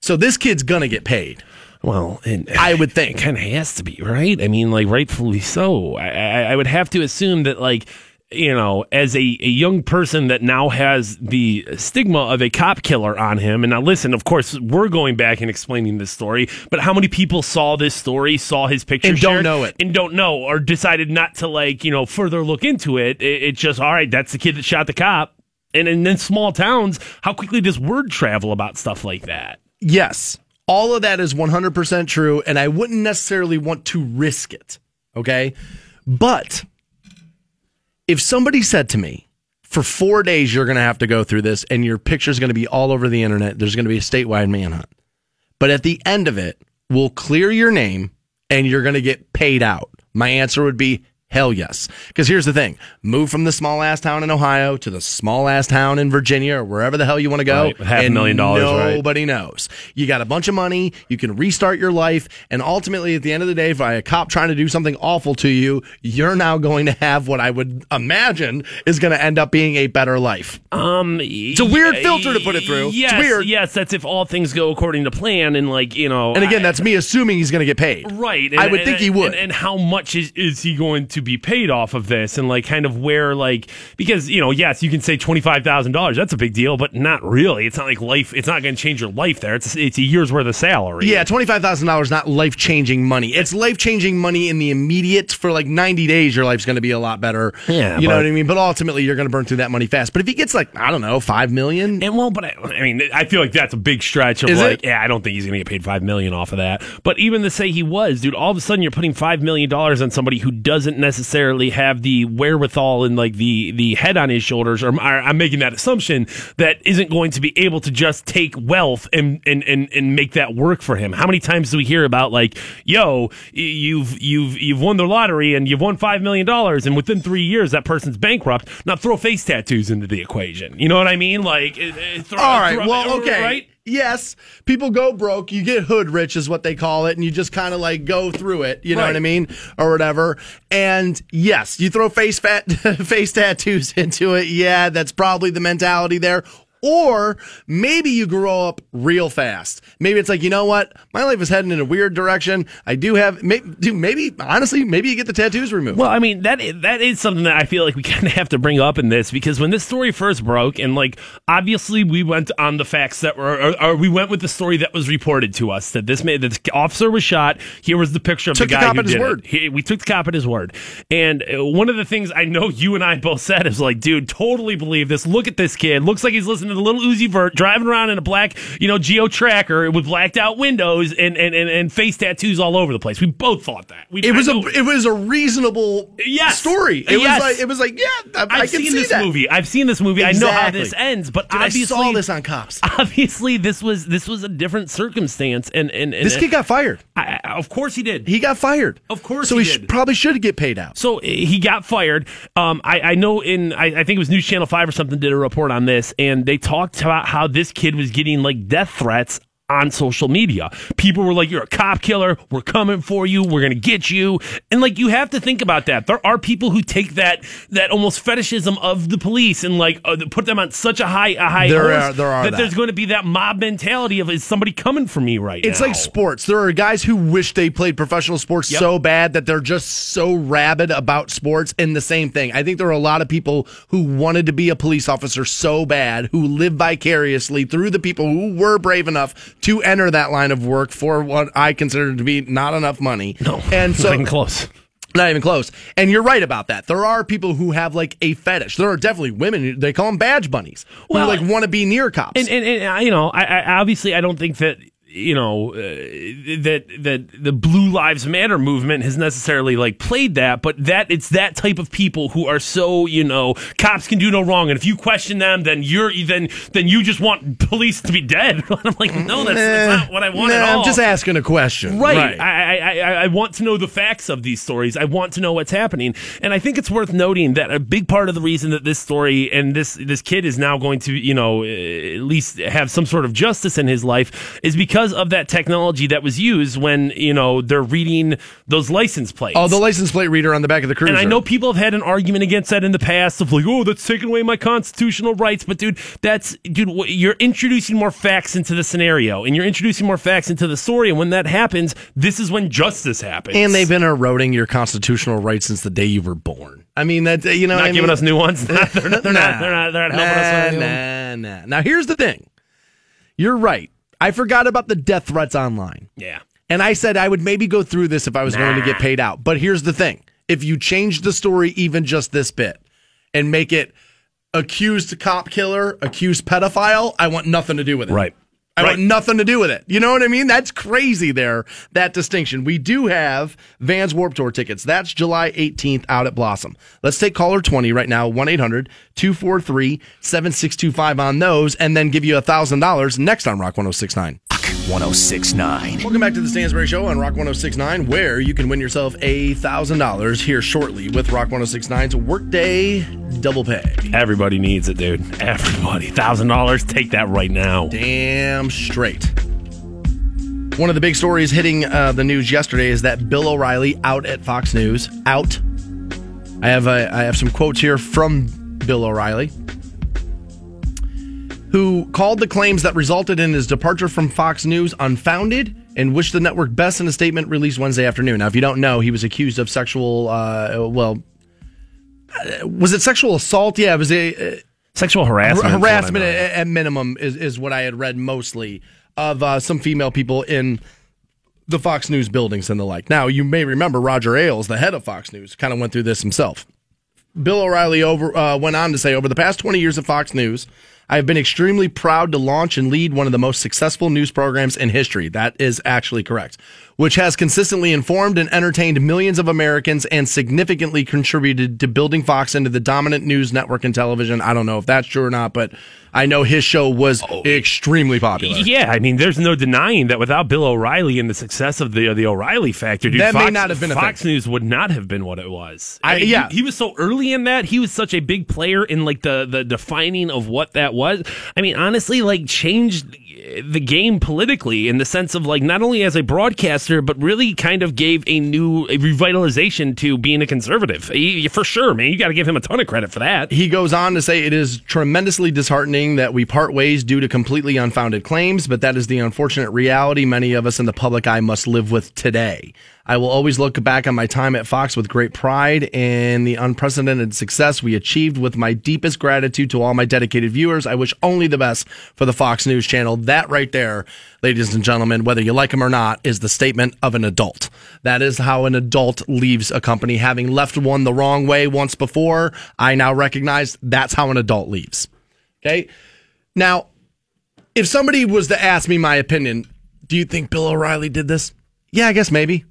So this kid's going to get paid.
Well, and uh,
I would think.
kind of has to be, right? I mean, like rightfully so. I, I, I would have to assume that, like, you know, as a, a young person that now has the stigma of a cop killer on him. And now, listen, of course, we're going back and explaining this story, but how many people saw this story, saw his picture,
And don't know it.
and don't know, or decided not to, like, you know, further look into it? it it's just, all right, that's the kid that shot the cop. And, and in small towns, how quickly does word travel about stuff like that?
Yes, all of that is 100% true, and I wouldn't necessarily want to risk it. Okay. But if somebody said to me, for four days, you're going to have to go through this, and your picture's going to be all over the internet, there's going to be a statewide manhunt. But at the end of it, we'll clear your name and you're going to get paid out. My answer would be hell yes. Because here's the thing move from the small ass town in Ohio to the small ass town in Virginia or wherever the hell you want to go.
Right, half a million dollars, right.
Nobody knows. You got a bunch of money. You can restart your life. And ultimately, at the end of the day, by a cop trying to do something awful to you, you're now going to have what I would imagine is going to end up being a better life.
Um,
It's a weird filter to put it through. It's
Yes,
weird.
Yes, that's if all things go according to plan, and like you know.
And again,
I-
that's me assuming he's going to get paid.
right.
I would
and-
think he would.
And, and how much is is he going to be paid off of this, and like kind of where like because you know yes, you can say twenty five thousand dollars. That's a big deal, but not really. It's not like life. It's not going to change your life there. It's it's a year's worth of salary.
Yeah, twenty five thousand dollars is not life changing money. It's life changing money in the immediate. For like ninety days, your life's going to be a lot better.
Yeah,
you know what I mean. But ultimately, you're going to burn through that money fast. But if he gets like I don't know five million,
And well, but I, I mean, I feel like that's a big stretch of
Is
like,
it?
yeah, I don't think he's going to get paid five million off of that. But even to say he was, dude, all of a sudden you're putting five million dollars on somebody who doesn't necessarily have the wherewithal and like the the head on his shoulders, or, I'm making that assumption that isn't going to be able to just take wealth and and and and make that work for him. How many times do we hear about like, yo, you've you've you've won the lottery and you've won five million dollars, and within three years that person's bankrupt. Now throw face tattoos into the equation. You know what I mean? Like, throw,
all right,
throw-
well, okay,
right?
Yes, people go broke. You get hood rich, is what they call it, and you just kind of like go through it. You know
Right.
what I mean, or whatever. And yes, you throw face fat (laughs) face tattoos (laughs) into it. Yeah, that's probably the mentality there. Or maybe you grow up real fast. Maybe it's like, you know what? My life is heading in a weird direction. I do have, may, dude, maybe, honestly, maybe you get the tattoos removed.
Well, I mean that is, that is something that I feel like we (laughs) kind of have to bring up in this because when this story first broke, and like obviously we went on the facts that were, or, or we went with the story that was reported to us that this man, the officer was shot. Here was the picture of
Took
the
the cop
who
at his
did
word.
He- we took the cop at his word, and uh, one of the things I know (laughs) you and I both said is like, dude, totally believe this. Look at this kid. Looks like he's listening the Lil Uzi Vert driving around in a black, you know, Geo Tracker with blacked out windows and and, and, and face tattoos all over the place. We both thought that. We,
it was a it was a reasonable
Yes.
story. It
Yes.
was like it was like yeah, I, I
I've
can
seen
see
this
that.
movie. I've seen this movie. I know how this ends, but
Dude, I
obviously,
saw this on Cops. (laughs)
obviously, this was this was a different circumstance, and and, and
This kid got fired.
I, I- of course he did.
He got fired.
Of course
so
he
he, sh- probably should get paid out.
So uh, he got fired. Um, I, I know in I, I think it was News Channel Five or something did a report on this, and they talked about how this kid was getting like death threats on social media. People were like, "You're a cop killer. We're coming for you. We're gonna get you." And like, you have to think about that. There are people who take that that almost fetishism of the police and like uh, put them on such a high a high
There are- there are
that,
that.
there's going to be that mob mentality of is somebody coming for me right now.
It's
now?
like sports. There are guys who wish they played professional sports
Yep.
so bad that they're just so rabid about sports and the same thing. I think there are a lot of people who wanted to be a police officer so bad who live vicariously through the people who were brave enough to enter that line of work for what I consider to be not enough money.
no,
And (laughs) so
not even close.
Not even close. And you're right about that. There are people who have like a fetish. There are definitely women. They call them badge bunnies.
Well,
who like want to be near cops.
And, and, and uh, you know, I, I obviously I don't think that you know uh, that that the Blue Lives Matter movement has necessarily like played that, but that it's that type of people who are so you know cops can do no wrong, and if you question them, then you're then then you just want police to be dead. (laughs) I'm like, no, that's, that's not what I want
Nah,
at all.
I'm just asking a question.
Right. I, I, I, I want to know the facts of these stories. I want to know what's happening. And I think it's worth noting that a big part of the reason that this story and this, this kid is now going to, you know, uh, at least have some sort of justice in his life is because of that technology that was used when, you know, they're reading those license plates.
Oh, the license plate reader on the back of the cruiser.
And I know people have had an argument against that in the past of like, oh, that's taking away my constitutional rights. But dude, that's dude, you're introducing more facts into the scenario, and you're introducing more facts into the story. And when that happens, this is when justice happens.
And they've been eroding your constitutional rights since the day you were born. I mean, that you know,
not giving
mean?
us new ones. (laughs) they're, not, they're not. They're not. They're not. They're not helping us. with
Nah, nah, nah. Now here's the thing. You're right. I forgot about the death threats online.
Yeah.
And I said I would maybe go through this if I was going to get paid out. But here's the thing. If you change the story even just this bit and make it accused cop killer, accused pedophile, I want nothing to do with it.
Right.
I
Right.
want nothing to do with it. You know what I mean? That's crazy there, that distinction. We do have Vans Warped Tour tickets. That's July 18th out at Blossom. Let's take caller 20 right now, 1 800 243 7625 on those, and then give you $1,000 next on Rock 1069.
1069.
Welcome back to the Stansbury Show on Rock 1069, where you can win yourself a $1,000 here shortly with Rock 1069's Workday Double Pay.
Everybody needs it, dude. Everybody. Thousand dollars. Take that right now.
Damn straight. One of the big stories hitting uh, the news yesterday is that Bill O'Reilly out at Fox News. Out. I have a, I have some quotes here from Bill O'Reilly, who called the claims that resulted in his departure from Fox News unfounded and wished the network best in a statement released Wednesday afternoon. Now, if you don't know, he was accused of sexual, uh, well, uh, was it sexual assault? Yeah, it was a. Uh,
Sexual harassment.
harassment at, at minimum is, is what I had read mostly of uh, some female people in the Fox News buildings and the like. Now, you may remember Roger Ailes, the head of Fox News, kind of went through this himself. Bill O'Reilly over uh, went on to say, over the past 20 years of Fox News, I have been extremely proud to launch and lead one of the most successful news programs in history. That is actually correct, which has consistently informed and entertained millions of Americans and significantly contributed to building Fox into the dominant news network in television. I don't know if that's true or not, but I know his show was oh. extremely popular.
Yeah, I mean, there's no denying that without Bill O'Reilly and the success of the uh, the O'Reilly factor, dude,
That may
Fox,
not have been
Fox. News would not have been what it was.
I-
mean,
yeah.
he, he was so early in that. He was such a big player in like the the defining of what that was. I mean, honestly, like changed the game politically in the sense of like not only as a broadcaster, but really kind of gave a new a revitalization to being a conservative. He- for sure, man, you got to give him a ton of credit for that.
He goes on to say it is tremendously disheartening that we part ways due to completely unfounded claims, but that is the unfortunate reality many of us in the public eye must live with today. I will always look back on my time at Fox with great pride and the unprecedented success we achieved with my deepest gratitude to all my dedicated viewers. I wish only the best for the Fox News channel. That right there, ladies and gentlemen, whether you like him or not, is the statement of an adult. That is how an adult leaves a company. Having left one the wrong way once before, I now recognize that's how an adult leaves. Okay. Now, if somebody was to ask me my opinion, do you think Bill O'Reilly did this? Yeah, I guess maybe.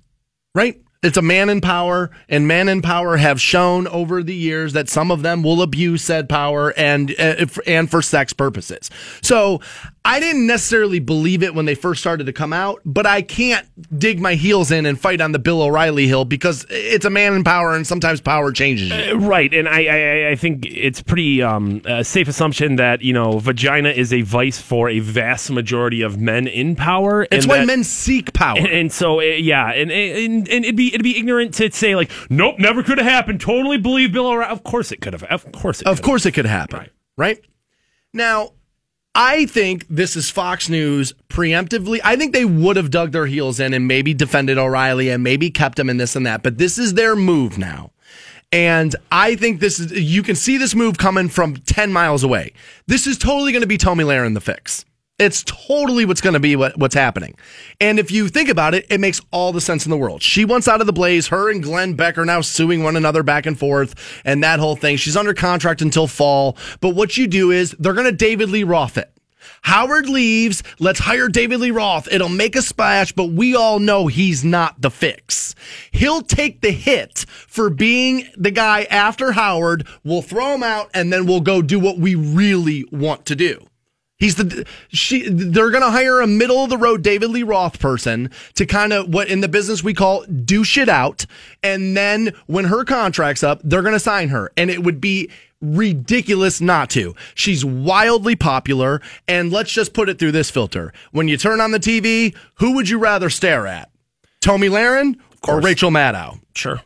Right? It's a man in power, and men in power have shown over the years that some of them will abuse said power and uh, and for sex purposes. So I didn't necessarily believe it when they first started to come out, but I can't dig my heels in and fight on the Bill O'Reilly hill because it's a man in power, and sometimes power changes you.
Right, and I, I, I think it's pretty um, a safe assumption that you know vagina is a vice for a vast majority of men in power.
It's why
that-
men seek power.
And, and so, uh, yeah, and, and and it'd be it'd be ignorant to say like, nope, never could have happened. Totally believe Bill O'Reilly. Of course it could have. Of course it.
Of course, it could happen.
Right.
Right. Now, I think this is Fox News preemptively. I think they would have dug their heels in and maybe defended O'Reilly and maybe kept him in this and that. But this is their move now. And I think this is, you can see this move coming from 10 miles away. This is totally going to be Tomi Lahren the fix. It's totally what's going to be what, what's happening. And if you think about it, it makes all the sense in the world. She wants out of the blaze. Her and Glenn Beck are now suing one another back and forth and that whole thing. She's under contract until fall. But what you do is they're going to David Lee Roth it. Howard leaves. Let's hire David Lee Roth. It'll make a splash, but we all know he's not the fix. He'll take the hit for being the guy after Howard. We'll throw him out and then we'll go do what we really want to do. He's the she. They're gonna hire a middle of the road David Lee Roth person to kind of what in the business we call do shit out, and then when her contract's up, they're gonna sign her, and it would be ridiculous not to. She's wildly popular, and let's just put it through this filter: when you turn on the TV, who would you rather stare at, Tomi Lahren or Rachel Maddow?
Sure.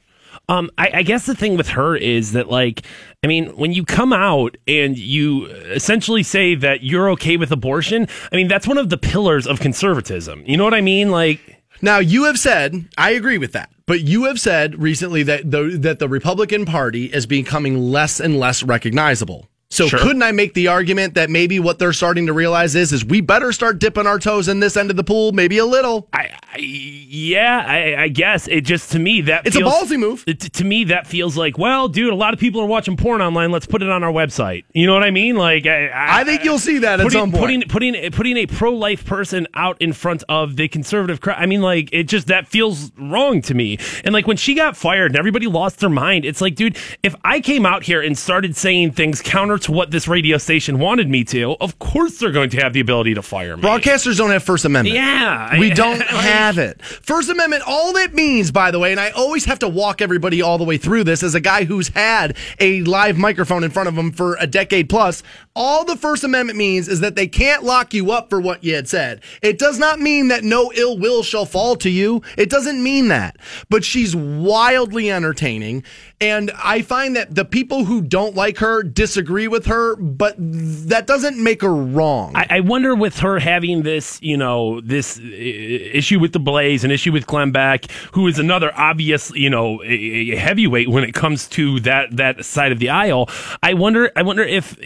Um, I, I guess the thing with her is that, like, I mean, when you come out and you essentially say that you're okay with abortion, I mean, that's one of the pillars of conservatism. You know what I mean? Like,
Now you have said, I agree with that, but you have said recently that the that the Republican Party is becoming less and less recognizable. So
Sure.
couldn't I make the argument that maybe what they're starting to realize is is we better start dipping our toes in this end of the pool, maybe a little.
I, I yeah, I, I guess it just to me that
It's a ballsy move.
it- to me that feels like, well, dude, a lot of people are watching porn online. Let's put it on our website. You know what I mean? Like, I,
I think you'll see that at
putting,
some point.
Putting putting putting a pro life person out in front of the conservative crowd. I mean, like it just that feels wrong to me. And like when she got fired and everybody lost their mind, it's like, dude, if I came out here and started saying things counter what this radio station wanted me to, of course they're going to have the ability to fire me.
Broadcasters don't have First Amendment.
Yeah,
We (laughs) don't have it. First Amendment, all that means, by the way, and I always have to walk everybody all the way through this as a guy who's had a live microphone in front of him for a decade plus. All the First Amendment means is that they can't lock you up for what you had said. It does not mean that no ill will shall fall to you. It doesn't mean that. But she's wildly entertaining. And I find that the people who don't like her disagree with her, but that doesn't make her wrong.
I, I wonder with her having this, you know, this uh, issue with the Blaze, an issue with Glenn Beck, who is another obvious, you know, heavyweight when it comes to that that side of the aisle. I wonder, I wonder if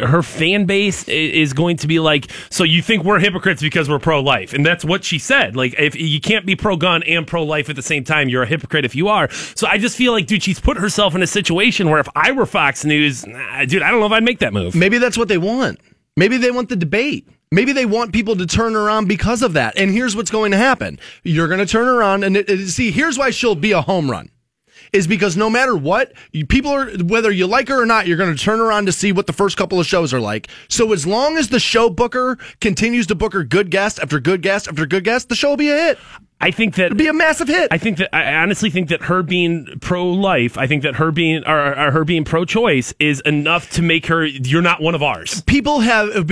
her fan base is going to be like, so you think we're hypocrites because we're pro life, and that's what she said. Like, if you can't be pro gun and pro life at the same time, you're a hypocrite if you are. So I just feel like, dude, she's put herself in a situation where if I were Fox News, nah, dude, I don't know if I'd make that move.
Maybe that's what they want. Maybe they want the debate. Maybe they want people to turn around because of that. And here's what's going to happen. You're going to turn around and it, it- see, here's why she'll be a home run. Is because no matter what, people are, whether you like her or not, you're going to turn around to see what the first couple of shows are like. So as long as the show booker continues to book her good guest after good guest after good guest, the show will be a hit.
I think that
It'd be a massive hit.
I think that I honestly think that her being pro-life, I think that her being or, or her being pro-choice is enough to make her you're not one of ours.
people have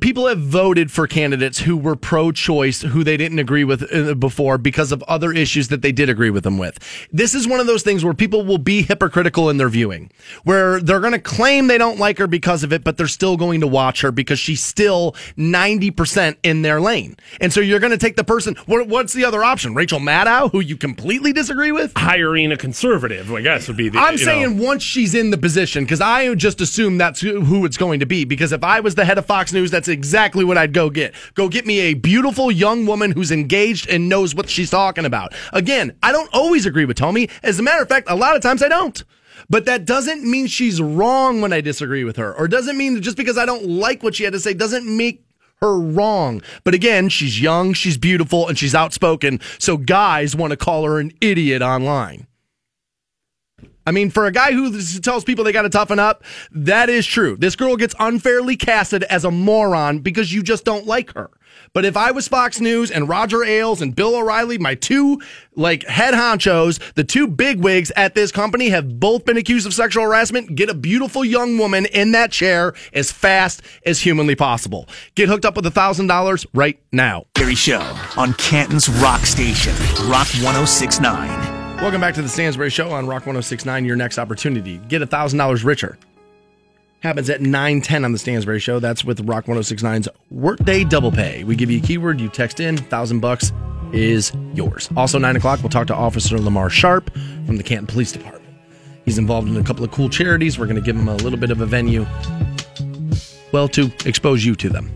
people have voted for candidates who were pro-choice who they didn't agree with uh, before because of other issues that they did agree with them with. This is one of those things where people will be hypocritical in their viewing, where they're going to claim they don't like her because of it, but they're still going to watch her because she's still 90% in their lane. And so you're going to take the person what, what's the other option? Rachel Maddow who you completely disagree with?
Hiring a conservative, I guess, would be the.
I'm saying
know.
once she's in the position, because I just assume that's who who it's going to be. Because if I was the head of Fox News, that's exactly what I'd go get. Go get me a beautiful young woman who's engaged and knows what she's talking about. Again, I don't always agree with Tomi. As a matter of fact, a lot of times I don't. But that doesn't mean she's wrong when I disagree with her, or doesn't mean that just because I don't like what she had to say doesn't make her wrong. But again, she's young, she's beautiful, and she's outspoken. So guys want to call her an idiot online. I mean, for a guy who tells people they got to toughen up, that is true. This girl gets unfairly casted as a moron because you just don't like her. But if I was Fox News and Roger Ailes and Bill O'Reilly, my two like head honchos, the two big wigs at this company have both been accused of sexual harassment, get a beautiful young woman in that chair as fast as humanly possible. Get hooked up with a thousand dollars right now.
Barry Show on Canton's Rock Station, Rock 1069.
Welcome back to the Stansbury Show on Rock 1069. Your next opportunity. Get a $1,000 richer. Happens at 910 on the Stansbury Show. That's with Rock 1069's Workday Double Pay. We give you a keyword, you text in, 1000 bucks is yours. Also, 9 o'clock, we'll talk to Officer Lamar Sharp from the Canton Police Department. He's involved in a couple of cool charities. We're going to give him a little bit of a venue, well, to expose you to them.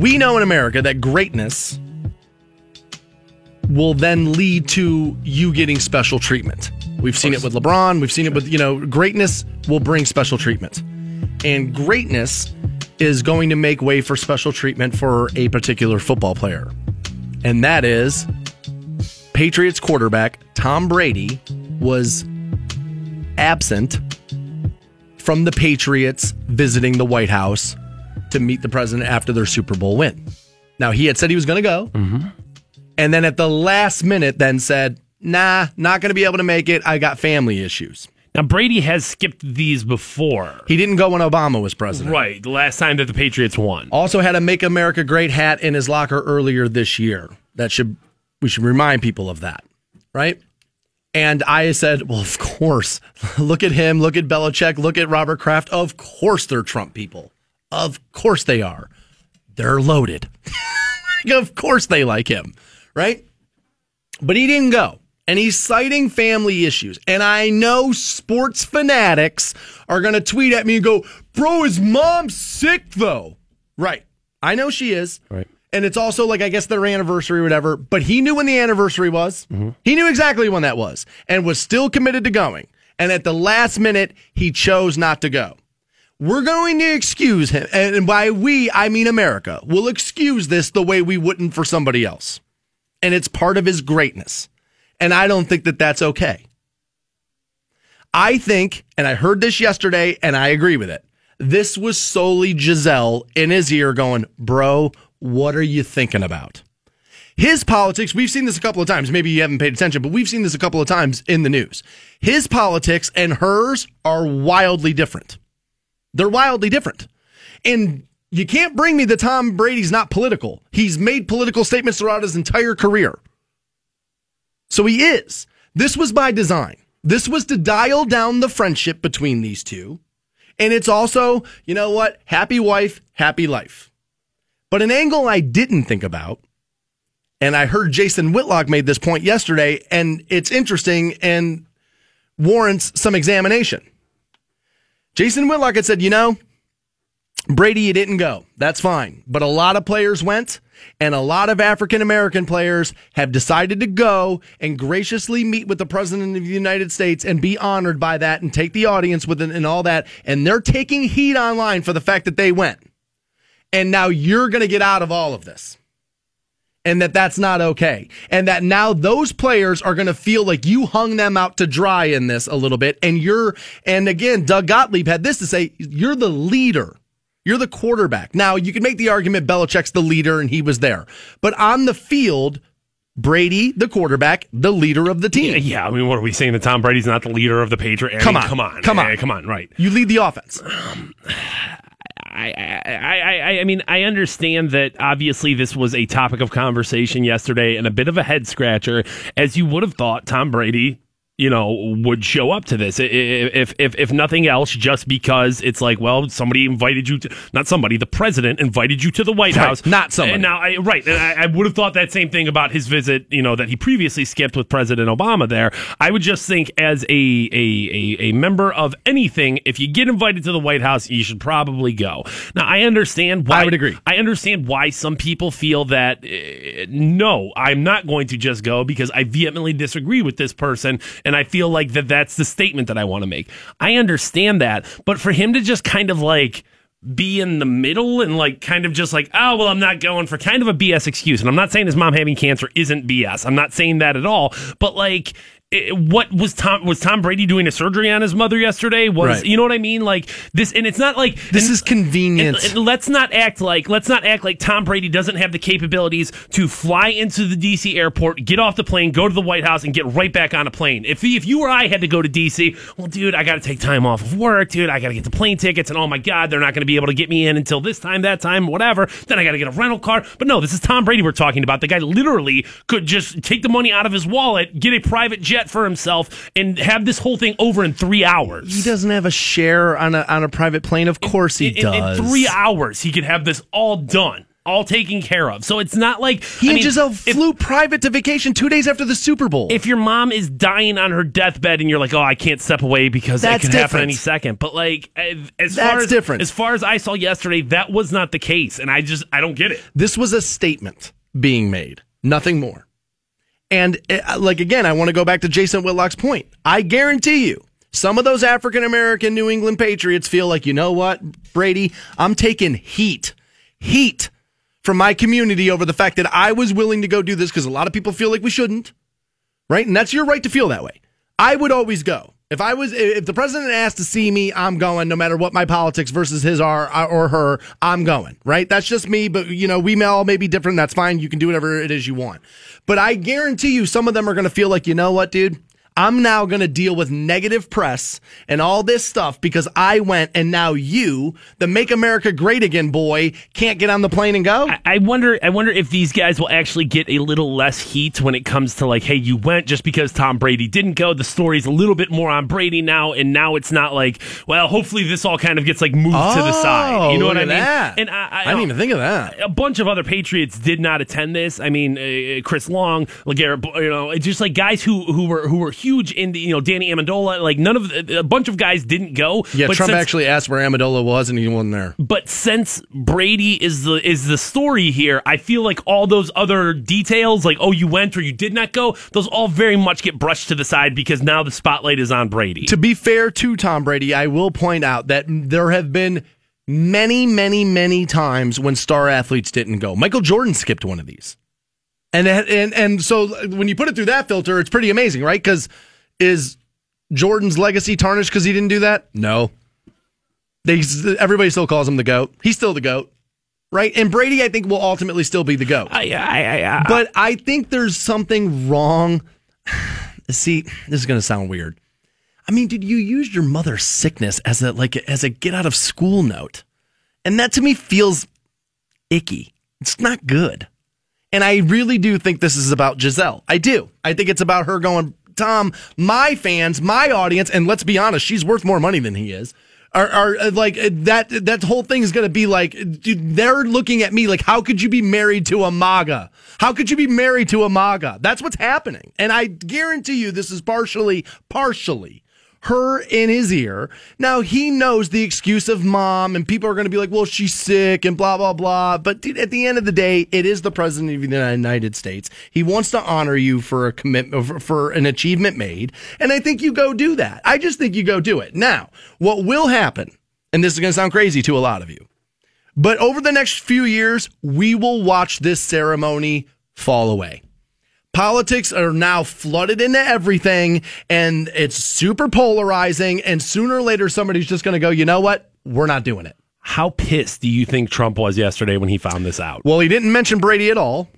We know in America that greatness will then lead to you getting special treatment. We've seen it with LeBron. We've seen it with, you know, greatness will bring special treatment. And greatness is going to make way for special treatment for a particular football player. And that is Patriots quarterback Tom Brady was absent from the Patriots visiting the White House to meet the president after their Super Bowl win. Now, he had said he was going to go. Mm-hmm. And then at the last minute, then said, nah, not going to be able to make it. I got family issues.
Now Brady has skipped these before.
He didn't go when Obama was president.
Right, the last time that the Patriots won.
Also had a Make America Great hat in his locker earlier this year. That should we should remind people of that, right? And I said, well, of course. (laughs) look at him. Look at Belichick. Look at Robert Kraft. Of course, they're Trump people. Of course they are. They're loaded. (laughs) of course they like him, right? But he didn't go. And he's citing family issues. And I know sports fanatics are going to tweet at me and go, bro, his mom's sick though. Right. I know she is.
Right.
And it's also like, I guess their anniversary or whatever. But he knew when the anniversary was. Mm-hmm. He knew exactly when that was and was still committed to going. And at the last minute, he chose not to go. We're going to excuse him. And by we, I mean America. We'll excuse this the way we wouldn't for somebody else. And it's part of his greatness. And I don't think that that's okay. I think, and I heard this yesterday and I agree with it. This was solely Gisele in his ear going, Bro, what are you thinking about? His politics, we've seen this a couple of times. Maybe you haven't paid attention, but we've seen this a couple of times in the news. His politics and hers are wildly different. They're wildly different. And you can't bring me that Tom Brady's not political. He's made political statements throughout his entire career. So he is. This was by design. This was to dial down the friendship between these two. And it's also, you know what? Happy wife, happy life. But an angle I didn't think about, and I heard Jason Whitlock made this point yesterday, and it's interesting and warrants some examination. Jason Whitlock had said, you know, Brady, you didn't go. That's fine. But a lot of players went, and a lot of African American players have decided to go and graciously meet with the President of the United States and be honored by that and take the audience with it and all that. And they're taking heat online for the fact that they went. And now you're going to get out of all of this. And that that's not okay. And that now those players are going to feel like you hung them out to dry in this a little bit. And you're, and again, Doug Gottlieb had this to say, you're the leader. You're the quarterback. Now, you can make the argument Belichick's the leader and he was there. But on the field, Brady, the quarterback, the leader of the team.
Yeah, I mean, what are we saying that Tom Brady's not the leader of the Patriots?
Come
mean,
on.
come on,
Come on.
Come on, right?
You lead the offense. (sighs)
I, I, I, I mean, I understand that obviously this was a topic of conversation yesterday and a bit of a head scratcher, as you would have thought Tom Brady, you know, would show up to this. If, if, if nothing else, just because it's like, well, somebody invited you to, not somebody, the president invited you to the White
Right,
House.
not somebody.
And now, I, right. And I, I would have thought that same thing about his visit, you know, that he previously skipped with President Obama there. I would just think as a, a, a, a member of anything, if you get invited to the White House, you should probably go. Now, I understand why.
I would agree.
I understand why some people feel that uh, no, I'm not going to just go because I vehemently disagree with this person, and I feel like that that's the statement that I want to make. I understand that, but for him to just kind of like be in the middle and like kind of just like, oh, well, I'm not going for kind of a BS excuse. And I'm not saying his mom having cancer isn't BS. I'm not saying that at all. But like, it- what was Tom was Tom Brady doing a surgery on his mother yesterday? Was
Right.
you know what I mean? Like this, and it's not like
This
and-
is convenient.
and- and let's not act like let's not act like Tom Brady doesn't have the capabilities to fly into the DC airport, get off the plane, go to the White House, and get right back on a plane. If if you or I had to go to DC, well, dude, I got to take time off of work, dude. I got to get the plane tickets, and oh my god, they're not going to be able to get me in until this time, that time, whatever. Then I got to get a rental car. But no, this is Tom Brady we're talking about. The guy literally could just take the money out of his wallet, get a private jet for himself, and have this whole thing over in three hours.
He doesn't have a share on a on a private plane. Of course he
in, in-
does.
In three hours, he could have this all done, all taken care of. So it's not like
He
I
and
mean,
Gisele
if-
flew private to vacation two days after the Super Bowl.
If your mom is dying on her deathbed and you're like, oh, I can't step away because that
That's
could happen
different.
any second, but like as
That's
far as
different.
as far as I saw yesterday, that was not the case, and I just I don't get it.
this was a statement being made, nothing more. And uh, like again, I want to go back to Jason Whitlock's point. I guarantee you, some of those African American New England Patriots feel like, you know what, Brady, I'm taking heat, heat from my community over the fact that I was willing to go do this because a lot of people feel like we shouldn't, right? And that's your right to feel that way. I would always go. If I was, if the president asked to see me, I'm going. No matter what my politics versus his are uh, or her, I'm going. Right? That's just me. But you know, we may all may be different. That's fine. You can do whatever it is you want. But I guarantee you, some of them are going to feel like, you know what, dude. I'm now going to deal with negative press and all this stuff because I went and now you, the Make America Great Again boy, can't get on the plane and go.
I- I wonder. I wonder if these guys will actually get a little less heat when it comes to like, hey, you went just because Tom Brady didn't go. The story's a little bit more on Brady now, and now it's not like, well, hopefully this all kind of gets like moved to the side. You know
Oh,
what I mean?
that.
And I, I,
I didn't even think of that.
a bunch of other Patriots did not attend this. I mean, uh, Chris Long, LeGarrette, you know, it's just like guys who who were who were huge in the you know Danny Amendola. Like none of the, a bunch of guys didn't go.
Yeah,
but
Trump
since-
actually asked where Amendola was and he wasn't there.
but since Brady is the is the story here, I feel like all those other details, like oh you went or you did not go, those all very much get brushed to the side because now the spotlight is on Brady.
To be fair to Tom Brady, I will point out that there have been many, many, many times when star athletes didn't go. Michael Jordan skipped one of these. And and and so when you put it through that filter, it's pretty amazing, right? Cuz is Jordan's legacy tarnished cuz he didn't do that? No. They everybody still calls him the goat. He's still the goat. Right? And Brady I think will ultimately still be the goat.
I, I, I, I,
But I think there's something wrong. (sighs) See, this is going to sound weird. I mean, did you use your mother's sickness as a like as a get out of school note? And that to me feels icky. It's not good. And I really do think this is about Gisele. I do. I think it's about her going, Tom, my fans, my audience, and let's be honest, she's worth more money than he is. Are, are uh, like uh, that that whole thing is going to be like dude, they're looking at me like how could you be married to a MAGA? How could you be married to a MAGA? That's what's happening. And I guarantee you this is partially partially her in his ear. Now he knows the excuse of mom, and people are going to be like, "Well, she's sick," and blah blah blah. But dude, at the end of the day, it is the president of the United States. He wants to honor you for a commitment, uh, for, for an achievement made, and I think you go do that. I just think you go do it. Now, what will happen? And this is going to sound crazy to a lot of you, but over the next few years, we will watch this ceremony fall away politics are now flooded into everything and it's super polarizing and sooner or later somebody's just going to go you know what? We're not doing it.
How pissed do you think Trump was yesterday when he found this out?
well he didn't mention brady at all.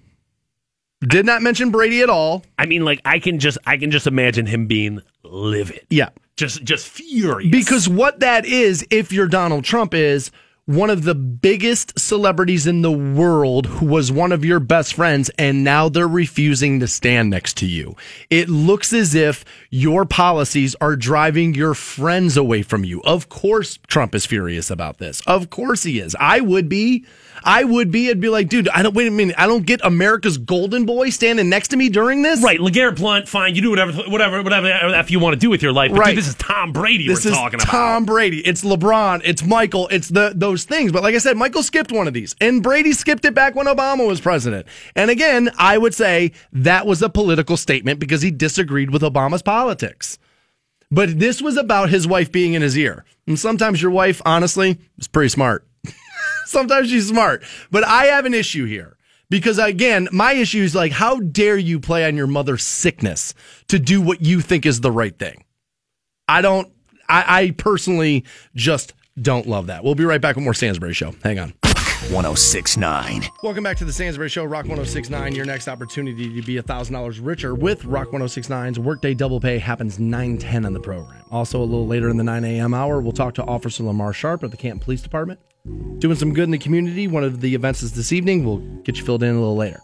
Did not mention brady at all.
I mean, like I can just I can just imagine him being livid,
yeah.
Just just furious.
Because what that is if you're donald trump is one of the biggest celebrities in the world who was one of your best friends and now they're refusing to stand next to you. It looks as if your policies are driving your friends away from you. Of course Trump is furious about this. Of course he is. I would be. I would be. I'd be like, dude, I don't wait a minute. I don't get America's golden boy standing next to me during this.
Right, LeGarrette Blount, fine. You do whatever, whatever, whatever if you want to do with your life. But
Right.
dude, this is Tom Brady
This
we're
is
talking about. Tom.
Brady. It's LeBron. It's Michael. It's the those things. But like I said, Michael skipped one of these, and Brady skipped it back when Obama was president. And again, I would say that was a political statement because he disagreed with Obama's politics. But this was about his wife being in his ear. And sometimes your wife, honestly, is pretty smart. (laughs) Sometimes she's smart. But I have an issue here. Because again, my issue is like, how dare you play on your mother's sickness to do what you think is the right thing? I don't, I, I personally just don't love that. We'll be right back with more Stansbury Show. Hang on.
1069.
Welcome back to the Stansbury Show, Rock 1069. Your next opportunity to be $1,000 richer with Rock 1069's Workday Double Pay happens 910 on the program. Also, a little later in the 9 a.m. hour, we'll talk to Officer Lamar Sharp of the Camp Police Department. Doing some good in the community. One of the events is this evening. We'll get you filled in a little later.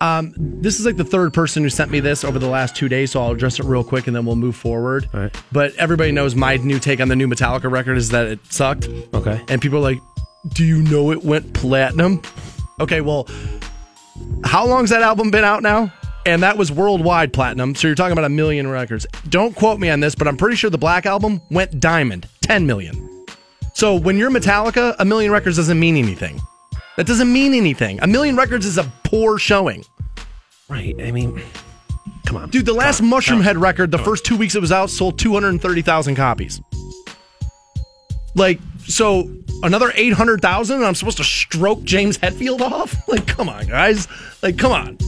Um, this is like the third person who sent me this over the last two days, so I'll address it real quick and then we'll move forward.
Right.
But everybody knows my new take on the new Metallica record is that it sucked.
Okay.
And people are like, Do you know it went platinum? Okay, well, how long's that album been out now? And that was worldwide platinum. So you're talking about a million records. Don't quote me on this, but I'm pretty sure the Black Album went diamond, 10 million. So when you're Metallica, a million records doesn't mean anything. That doesn't mean anything. A million records is a poor showing.
Right. I mean, come on.
Dude, the last
on.
Mushroom
on.
Head record, the first two weeks it was out, sold 230,000 copies. Like, so another 800,000 and I'm supposed to stroke James Hetfield off? (laughs) Like, come on, guys. Like, come on.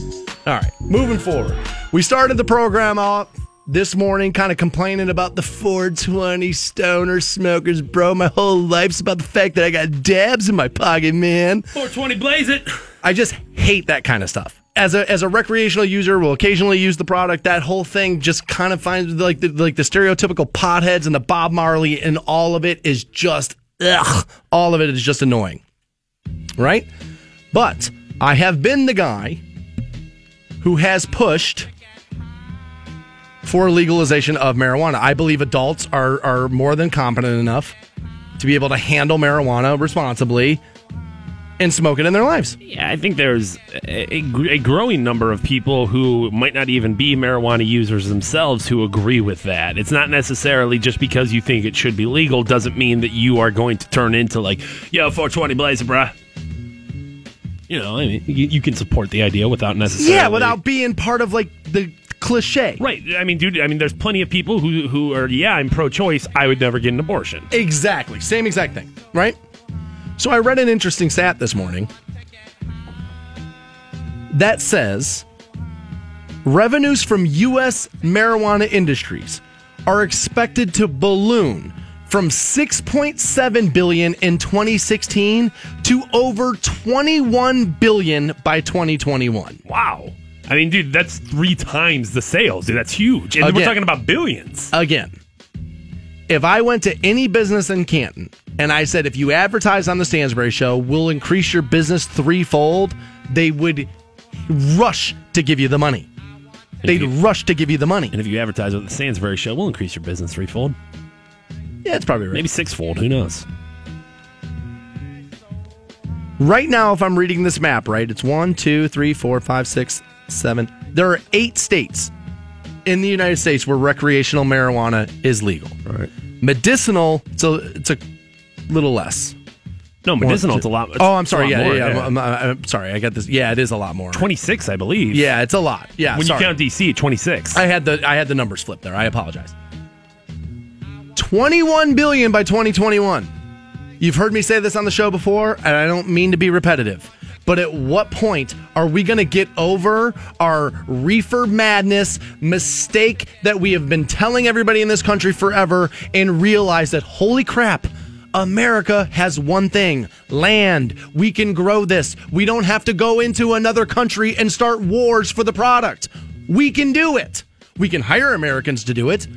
All right, moving forward. We started the program off this morning kind of complaining about the 420 stoner smokers, bro. My whole life's about the fact that I got dabs in my pocket, man.
420 blaze it.
I just hate that kind of stuff. As a as a recreational user, will occasionally use the product. That whole thing just kind of finds like the like the stereotypical potheads and the Bob Marley and all of it is just ugh. All of it is just annoying, right? But I have been the guy who has pushed for legalization of marijuana. I believe adults are are more than competent enough to be able to handle marijuana responsibly and smoke it in their lives.
Yeah, I think there's a, a growing number of people who might not even be marijuana users themselves who agree with that. It's not necessarily just because you think it should be legal doesn't mean that you are going to turn into like, yo, 420 blaze it, bruh. You know, I mean, you, you can support the idea without necessarily.
Yeah, without being part of like the cliche.
Right. I mean, dude. I mean, there's plenty of people who who are yeah, I'm pro-choice. I would never get an abortion.
Exactly. Same exact thing, right? So I read an interesting stat this morning that says revenues from U.S. marijuana industries are expected to balloon from 6.7 billion in 2016 to over 21 billion by 2021.
Wow. I mean, dude, that's three times the sales. Dude, that's huge. And we're talking about billions.
Again, if I went to any business in Canton and I said, if you advertise on the Stansbury Show, we'll increase your business threefold, they would rush to give you the money. They'd
you-
rush to give you the money.
And if you advertise with the Stansbury Show, we'll increase your business threefold,
Yeah, it's probably right.
maybe sixfold. Who knows?
Right now, if I'm reading this map, right, it's one, two, three, four, five, six, seven. There are eight states in the United States where recreational marijuana is legal.
Right.
Medicinal, so it's a little less.
No, medicinal.
two-
It's a lot.
oh, I'm sorry.
lot
Yeah,
more,
yeah, yeah. I'm, I'm- I'm sorry. I got this. Yeah, it is a lot more.
26, I believe.
Yeah, it's a lot. Yeah,
When
sorry.
you count DC, 26.
I had the I had the numbers flipped there. I apologize. 21 billion by 2021. You've heard me say this on the show before, and I don't mean to be repetitive. But at what point are we going to get over our reefer madness mistake that we have been telling everybody in this country forever and realize that, holy crap, America has one thing land. We can grow this. We don't have to go into another country and start wars for the product. We can do it. We can hire Americans to do it.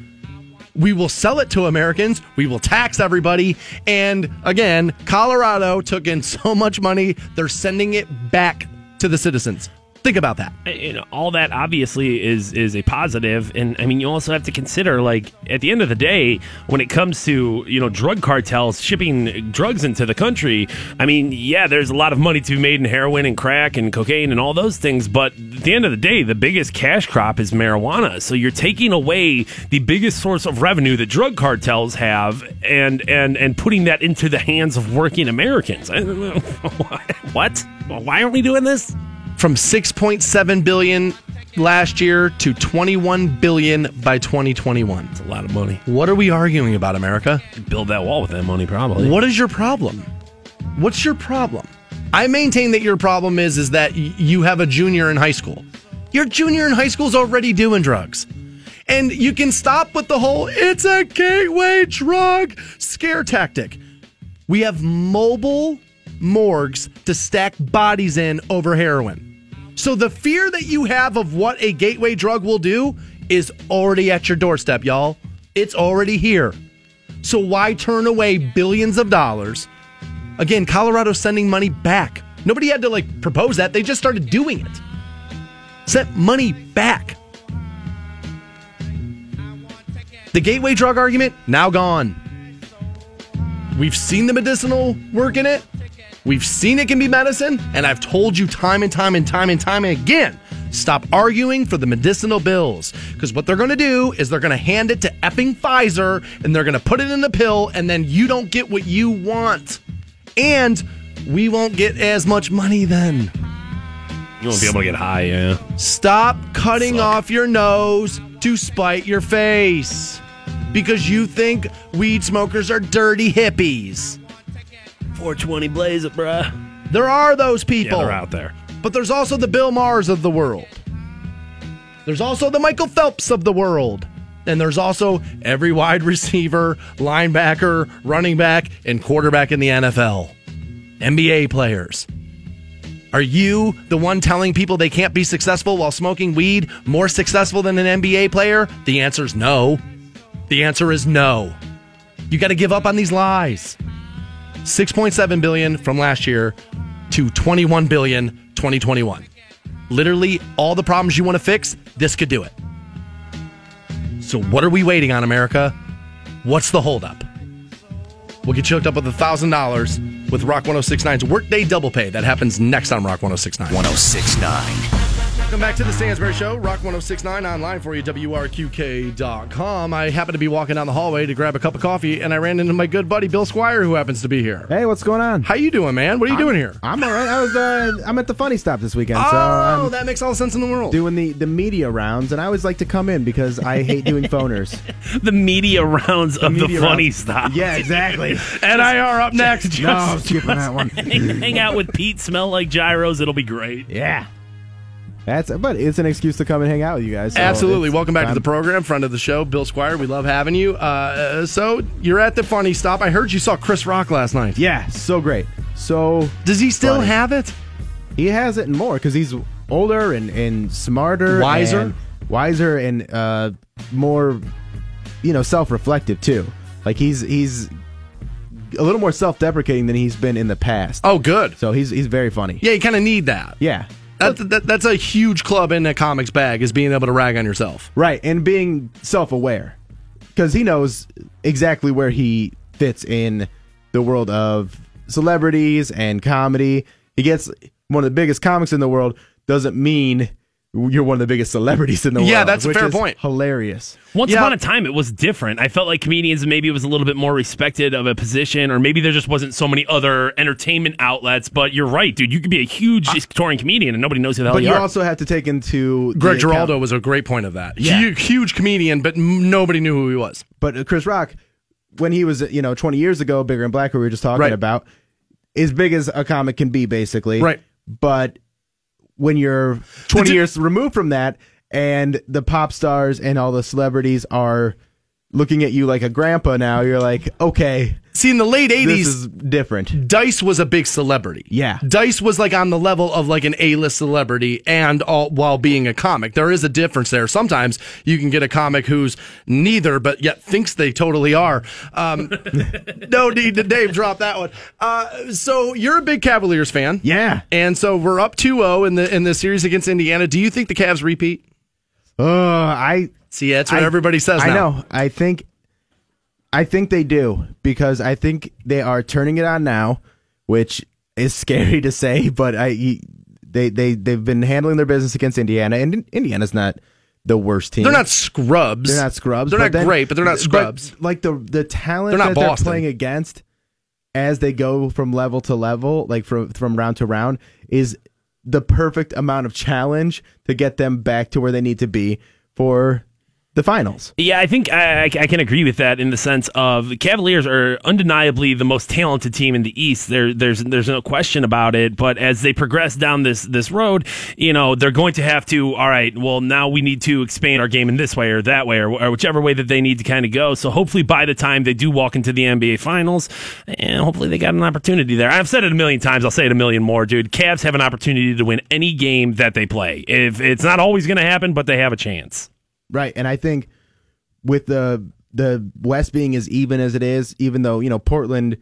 We will sell it to Americans. We will tax everybody. And again, Colorado took in so much money, they're sending it back to the citizens. Think about that.
know, all that obviously is is a positive, and I mean, you also have to consider, like, at the end of the day, when it comes to you know drug cartels shipping drugs into the country, I mean, yeah, there's a lot of money to be made in heroin and crack and cocaine and all those things, but at the end of the day, the biggest cash crop is marijuana. So you're taking away the biggest source of revenue that drug cartels have, and and and putting that into the hands of working Americans. (laughs) What? Why aren't we doing this?
From 6.7 billion last year to 21 billion by 2021.
It's a lot of money.
What are we arguing about, America?
build that wall with that money, probably.
What is your problem? What's your problem? I maintain that your problem is is that you have a junior in high school. Your junior in high school is already doing drugs. And you can stop with the whole it's a gateway drug scare tactic. We have mobile morgues to stack bodies in over heroin. So the fear that you have of what a gateway drug will do is already at your doorstep, y'all. It's already here. So why turn away billions of dollars? Again, Colorado's sending money back. Nobody had to like propose that. They just started doing it. Sent money back. The gateway drug argument now gone. We've seen the medicinal work in it. We've seen it can be medicine, and I've told you time and time and time and time again stop arguing for the medicinal bills. Because what they're going to do is they're going to hand it to effing Pfizer and they're going to put it in the pill, and then you don't get what you want. And we won't get as much money then.
You won't be able to get high, yeah.
Stop cutting off your nose to spite your face because you think weed smokers are dirty hippies.
420 blaze it, bruh.
There are those
Yeah,
people.
they're out there.
But there's also the Bill Mahers of the world. There's also the Michael Phelps of the world. And there's also every wide (laughs) receiver, linebacker, running back, and quarterback in the NFL. NBA players. Are you the one telling people they can't be successful while smoking weed more successful than an NBA player? The answer is no. The answer is no. You got to give up on these lies. 6.7 billion from last year to 21 billion 2021. Literally all the problems you want to fix, this could do it. So what are we waiting on, America? What's the holdup? We'll get you hooked up with $1,000 with Rock 1069's Workday Double Pay. That happens next on Rock 1069.
1069.
Welcome back to the Stansbury Show, Rock 1069 online for you, WRQK.com. I happened to be walking down the hallway to grab a cup of coffee, and I ran into my good buddy Bill Squire, who happens to be here.
Hey, what's going on?
How you doing, man? What are you doing here?
I'm all right. I was uh, I'm at the funny stop this weekend, so
oh,
I'm
that makes all the sense in the world.
doing the the media rounds, and I always like to come in because I hate doing phoners. (laughs)
The media rounds of the
Media
funny
round-
stuff.
Yeah, exactly. (laughs)
and I are up next.
no, I'm skipping that one. (laughs)
hang, hang out with Pete, smell like gyros. It'll be great.
Yeah. That's but it's an excuse to come and hang out with you guys. so
Absolutely. Welcome back to the program, friend of the show, Bill Squire. We love having you. Uh, so you're at the funny stop. I heard you saw Chris Rock last night.
Yeah, so great. So
Does he still
Funny.
have it?
he has it and more because he's older and, and smarter,
Wiser?
and wiser, and uh, more, you know, self-reflective too. Like he's he's a little more self-deprecating than he's been in the past.
Oh, good.
So he's he's very funny.
Yeah, you kind of need that.
Yeah.
That, that, that's a huge club in a comics bag is being able to rag on yourself.
Right, and being self-aware because he knows exactly where he fits in the world of celebrities and comedy. He gets one of the biggest comics in the world doesn't mean you're one of the biggest celebrities in the world.
Yeah, that's a
which
fair
is
point.
Hilarious.
Once
Yeah.
upon a time, it was different. I felt like comedians maybe it was a little bit more respected of a position, or maybe there just wasn't so many other entertainment outlets. But you're right, dude. You could be a huge touring comedian and nobody knows who the hell
But
you
you
are.
also have to take into the
Greg
account-
Giraldo was a great point of that.
Yeah.
Huge, huge comedian, but nobody knew who he was.
But uh, Chris Rock, when he was you know 20 years ago, bigger and black, we were just talking
Right.
about, as big as a comic can be, basically.
Right.
But when you're 20
di-
years removed from that, and the pop stars and all the celebrities are looking at you like a grandpa now, you're like, okay,
See, in the late
this
80s,
is different.
Dice was a big celebrity.
Yeah.
Dice was like on the level of like an A-list celebrity and all while being a comic. There is a difference there. Sometimes you can get a comic who's neither but yet thinks they totally are. Um, (laughs) no need to Dave drop that one. Uh, so you're a big Cavaliers fan.
Yeah.
And so we're up 2-0 in the in the series against Indiana. Do you think the Cavs repeat?
Uh, I
See, that's what
I-
everybody says
I
now.
know. I think I think they do because I think they are turning it on now, which is (laughs) scary to say, but I they they they've been handling their business against Indiana and Indiana's not the worst team.
They're not scrubs.
They're not scrubs.
They're not
then-
great, but they're not
but,
scrubs.
like the the talent
They're not
that they're playing against as they go from level to level, like from from round to round, is the perfect amount of challenge to get them back to where they need to be for the finals.
Yeah, I think I, I can agree with that in the sense of the Cavaliers are undeniably the most talented team in the East. There, there's there's no question about it. But as they progress down this this road, you know, they're going to have to. All right, well, now we need to expand our game in this way or that way or, or whichever way that they need to kind of go. So hopefully, by the time they do walk into the NBA Finals, and hopefully they got an opportunity there. I've said it a million times. I'll say it a million more, dude. Cavs have an opportunity to win any game that they play. If it's not always going to happen, but they have a chance.
Right, and I think with the the West being as even as it is, even though you know Portland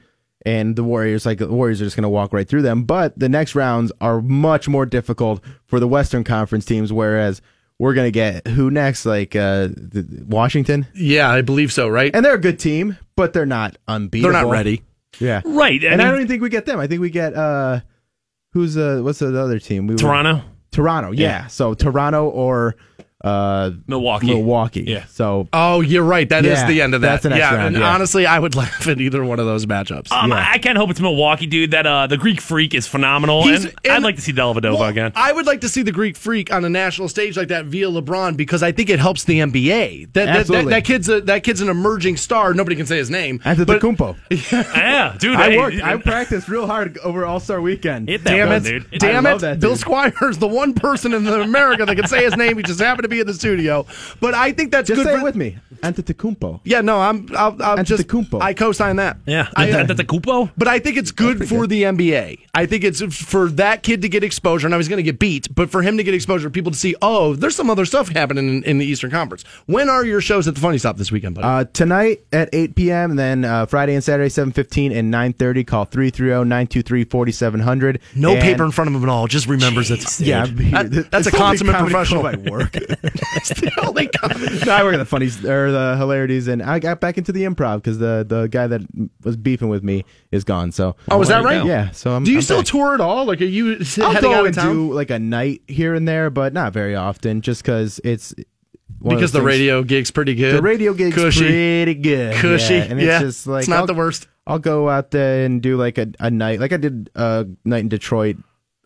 and the Warriors, like the Warriors are just going to walk right through them, but the next rounds are much more difficult for the Western Conference teams. Whereas we're going to get who next, like uh, Washington,
Yeah, I believe so. Right?
and they're a good team, but they're not unbeatable.
they're not ready.
Yeah,
Right. I
and I don't even think we get them. I think we get uh, who's uh, what's the other team? We were-
Toronto.
Toronto, yeah. So Toronto or uh,
Milwaukee.
Milwaukee.
Yeah.
So
Oh, you're right. That is
Yeah,
the end of that.
that's the next
yeah,
round,
and
yeah.
honestly, I would (laughs) laugh at either one of those matchups.
Um, I, I can't hope it's Milwaukee, dude. That uh, the Greek Freak is phenomenal,
He's-
and, I'd like to see Dellavedova
Well,
again.
I would like to see the Greek Freak on a national stage like that via LeBron because I think it helps the NBA. That that, that,
Absolutely.
that kid's a that kid's an emerging star. Nobody can say his name. but-
Antetokounmpo. (laughs)
yeah, dude.
I
hey,
worked. I practiced real hard over All Star Weekend.
Hit that
Damn
one,
it!
dude.
Damn
I
it!
love that
Bill
dude.
Squire's the one person in America that can say his name. He just happened to be in the studio. But I think that's
Just
good
say
for
it with me. Antetokounmpo.
Yeah, no, I'm. I'll, I'll just.
Antetokounmpo.
I co-sign that.
Yeah,
I, uh,
that's a Kupo.
But I think it's good for the NBA. I think it's for that kid to get exposure, and I was going to get beat, but for him to get exposure, people to see, oh, there's some other stuff happening in, in the Eastern Conference. When are your shows at the Funny Stop this weekend, buddy?
Uh, tonight at 8 p.m. and then uh, Friday and Saturday 7:15 and 9:30. Call 330-923-4700.
no
And-
paper in front of him at all. Just remembers it's
Yeah,
That- that's (laughs)
it's
a consummate professional.
club work. (laughs)
It's the (laughs) only com-
no, I work at the funnies or the hilarities, and I got back into the improv because the the guy that was beefing with me is gone. So
Oh, is that right?
Yeah. So I'm.
Do you
I'm
still
back.
tour at all? Like, are you
I'll
heading
go
out of
and
town?
do like a night here and there, but not very often, just because it's one
because the
things-
radio gig's pretty good.
The radio gig's
Cushy.
pretty good.
Cushy.
Yeah, and
Yeah,
it's just like
it's not
I'll-
the worst.
I'll go out there and do like a, a night, like I did a night in Detroit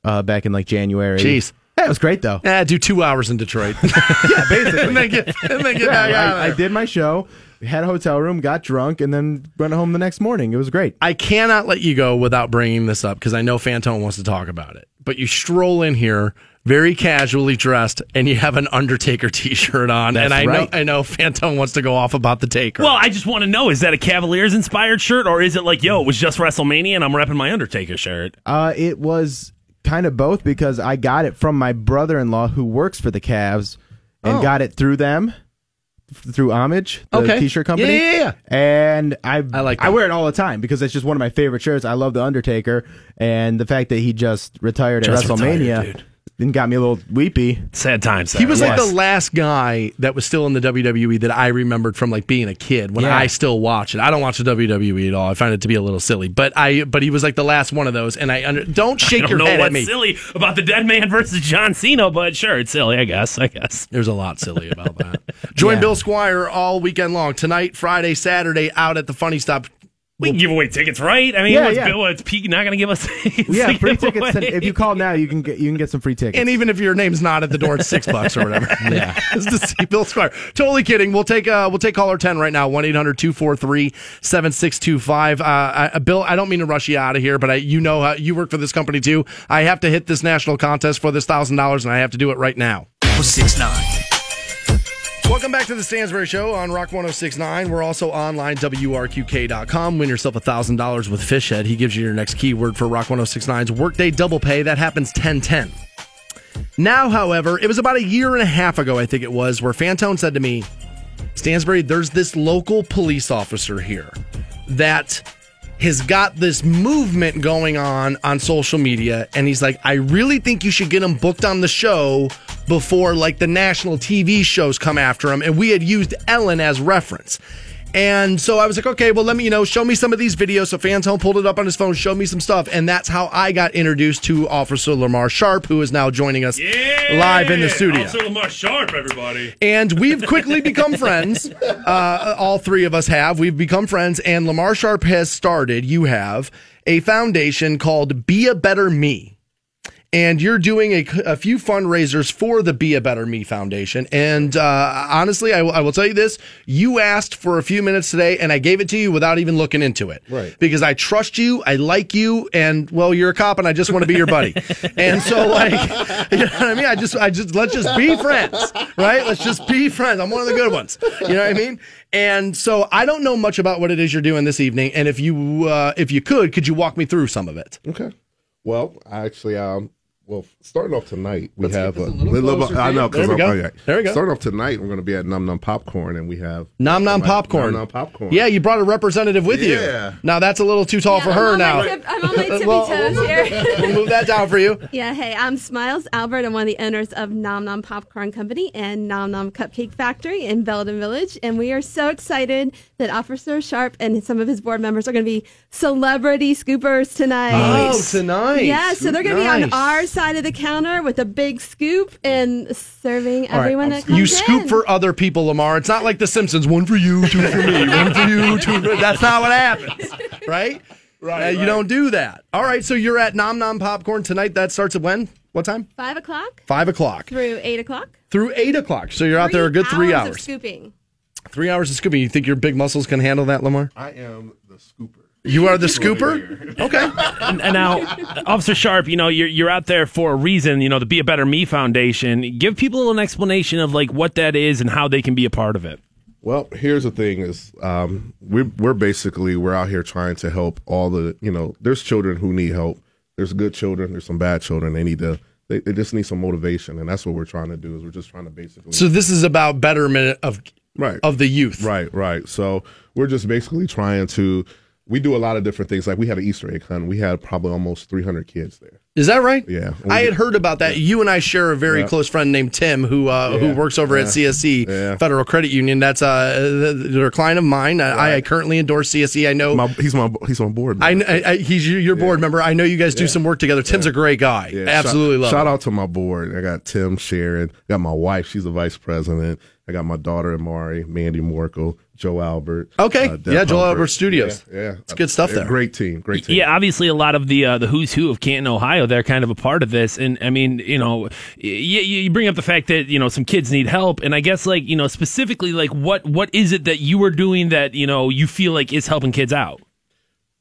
uh, back in like January.
Jeez.
Yeah, it was great though.
Eh, do two hours in Detroit. (laughs)
yeah, basically.
and then get, and then get
Yeah,
back out of
I, I did my show, had a hotel room, got drunk, and then went home the next morning. It was great.
I cannot let you go without bringing this up because I know Fantone wants to talk about it. But you stroll in here very casually dressed and you have an Undertaker t-shirt on,
That's
and I
right.
know I know Fantone wants to go off about the Taker.
Well, I just want to know: is that a Cavaliers inspired shirt, or is it like, yo, it was just WrestleMania and I'm repping my Undertaker shirt?
Uh, it was kind of both because I got it from my brother-in-law who works for the Cavs and
Oh.
got it through them, through Homage, the
Okay.
t-shirt company.
Yeah, yeah, yeah.
And I,
I like
I
that.
wear it all the time because it's just one of my favorite shirts. I love the Undertaker, and the fact that he just retired at
Just
WrestleMania
retired, dude.
Then got me a little weepy.
Sad times.
he was like the last guy that was still in the WWE that I remembered from like being a kid when
Yeah.
I still watch it. I don't watch the WWE at all. I find it to be a little silly, but I but he was like the last one of those. And I under, don't
I
shake
don't
your
know
head at
what's
me.
silly about the dead man versus John Cena, but sure, it's silly. I guess. I guess.
There's a lot silly about that. Join
Yeah.
Bill Squire all weekend long tonight, Friday, Saturday, out at the Funny Stop.
We can give away tickets, right? I mean,
Yeah,
what's
yeah.
Bill? What's Pete not going to give us? (laughs) tickets
Yeah, free tickets.
away?
If you call now, you can get you can get some free tickets.
And even if your name's not at the door, it's six (laughs) bucks or whatever. yeah, (laughs) just to see Bill Squire. Totally kidding. We'll take uh, we'll take caller ten right now. 1-800-243-7625. Uh, I, Bill, I don't mean to rush you out of here, but I, you know how you work for this company too. I have to hit this national contest for this thousand dollars, and I have to do it right now.
1069.
Welcome back to the Stansbury Show on Rock 1069. We're also online, WRQK.com. Win yourself $1,000 with Fishhead. He gives you your next keyword for Rock 1069's Workday Double Pay. That happens 1010. Now, however, it was about a year and a half ago, I think it was, where Fantone said to me, Stansbury, there's this local police officer here that has got this movement going on on social media and he's like i really think you should get him booked on the show before like the national tv shows come after him. And we had used ellen as reference and so I was like, okay, well, let me, you know, show me some of these videos. So Fantone pulled it up on his phone, showed me some stuff. And that's how I got introduced to Officer Lamar Sharp, who is now joining us live in the studio.
Officer Lamar Sharp, everybody.
And we've quickly become friends. (laughs) Uh, all three of us have. We've become friends. And Lamar Sharp has started, you have, a foundation called Be a Better Me. And you're doing a, a few fundraisers for the Be a Better Me Foundation. And uh, honestly, I will- I will tell you this: you asked for a few minutes today, and I gave it to you without even looking into it,
Right.
Because I trust you, I like you, and well, you're a cop, and I just want to be your buddy. (laughs) and so, like, (laughs) you know what I mean? I just, I just let's just be friends, right? Let's just be friends. I'm one of the good ones. You know what I mean? And so, I don't know much about what it is you're doing this evening, and if you, uh, if you could, could you walk me through some of it?
Okay. Well, actually, um, well, starting off tonight, we
Let's
have a
a little
little.
closer,
I know because
There we go. Oh, there we go.
Starting off tonight, we're going to be at Nom Nom Popcorn, and we have
Nom nom popcorn.
Nom Nom Popcorn.
Yeah, you brought a representative with
Yeah.
you. Now that's a little too tall for her
I'm
now.
Tip, I'm on my (laughs) tippy
Well,
toes here. (laughs)
we'll move that down for you.
Yeah, hey, I'm Smiles Albert. I'm one of the owners of Nom Nom Popcorn Company and Nom Nom Cupcake Factory in Belden Village. And we are so excited that Officer Sharp and some of his board members are going to be celebrity scoopers tonight.
Oh, tonight.
Yeah, so they're going to be on
Nice.
Our side of the counter with a big scoop and serving everyone that comes
You
in.
scoop for other people, Lamar. It's not like The Simpsons. One for you, two for me. One for you, two for me. That's not what happens, right? Right. you don't do that. All right. So you're at Nom Nom Popcorn tonight. That starts at when? What time?
Five o'clock
Five o'clock
through eight o'clock.
through eight o'clock. So you're out there a good three
Of
hours.
scooping.
Three hours of scooping. You think your big muscles can handle that, Lamar?
I am the scooper.
You are the scooper. (laughs) Okay.
and, and now, Officer Sharp, you know you're you're out there for a reason. You know the Be a Better Me Foundation. Give people an explanation of like what that is and how they can be a part of it.
Well, here's the thing: is um, we're we're basically we're out here trying to help all the you know. There's children who need help. There's good children. There's some bad children. They need to. They, they just need some motivation, and that's what we're trying to do. Is we're just trying to basically.
So this is about betterment of
right
of the youth.
Right, right. So we're just basically trying to. We do a lot of different things. Like we had an Easter egg hunt. We had probably almost 300 kids there.
Is that right?
Yeah.
I had heard about that. You and I share a very
Yeah.
close friend named Tim who uh, who works over at
Yeah.
CSC
Yeah.
Federal Credit Union. That's uh, they're a client of mine. I, I currently endorse CSC. I know
My, he's my he's on board.
I, I, he's your, board member. I know you guys do some work together. Tim's a great guy.
Yeah,
Absolutely
shout,
love.
Shout
him.
out to my board. I got Tim Sharon. Got my wife. She's the vice president. I got my daughter Amari, Mandy Morkel, Joe Albert.
Okay.
uh,
Yeah, Joe
Humphrey.
Albert Studios.
Yeah, yeah.
It's good stuff
They're
there.
Great team. Great team.
Yeah, obviously a lot of the uh, the who's who of Canton, Ohio, they're kind of a part of this. And I mean, you know, y- you, you bring up the fact that you know some kids need help, and I guess like you know specifically like what what is it that you are doing that you know you feel like is helping kids out?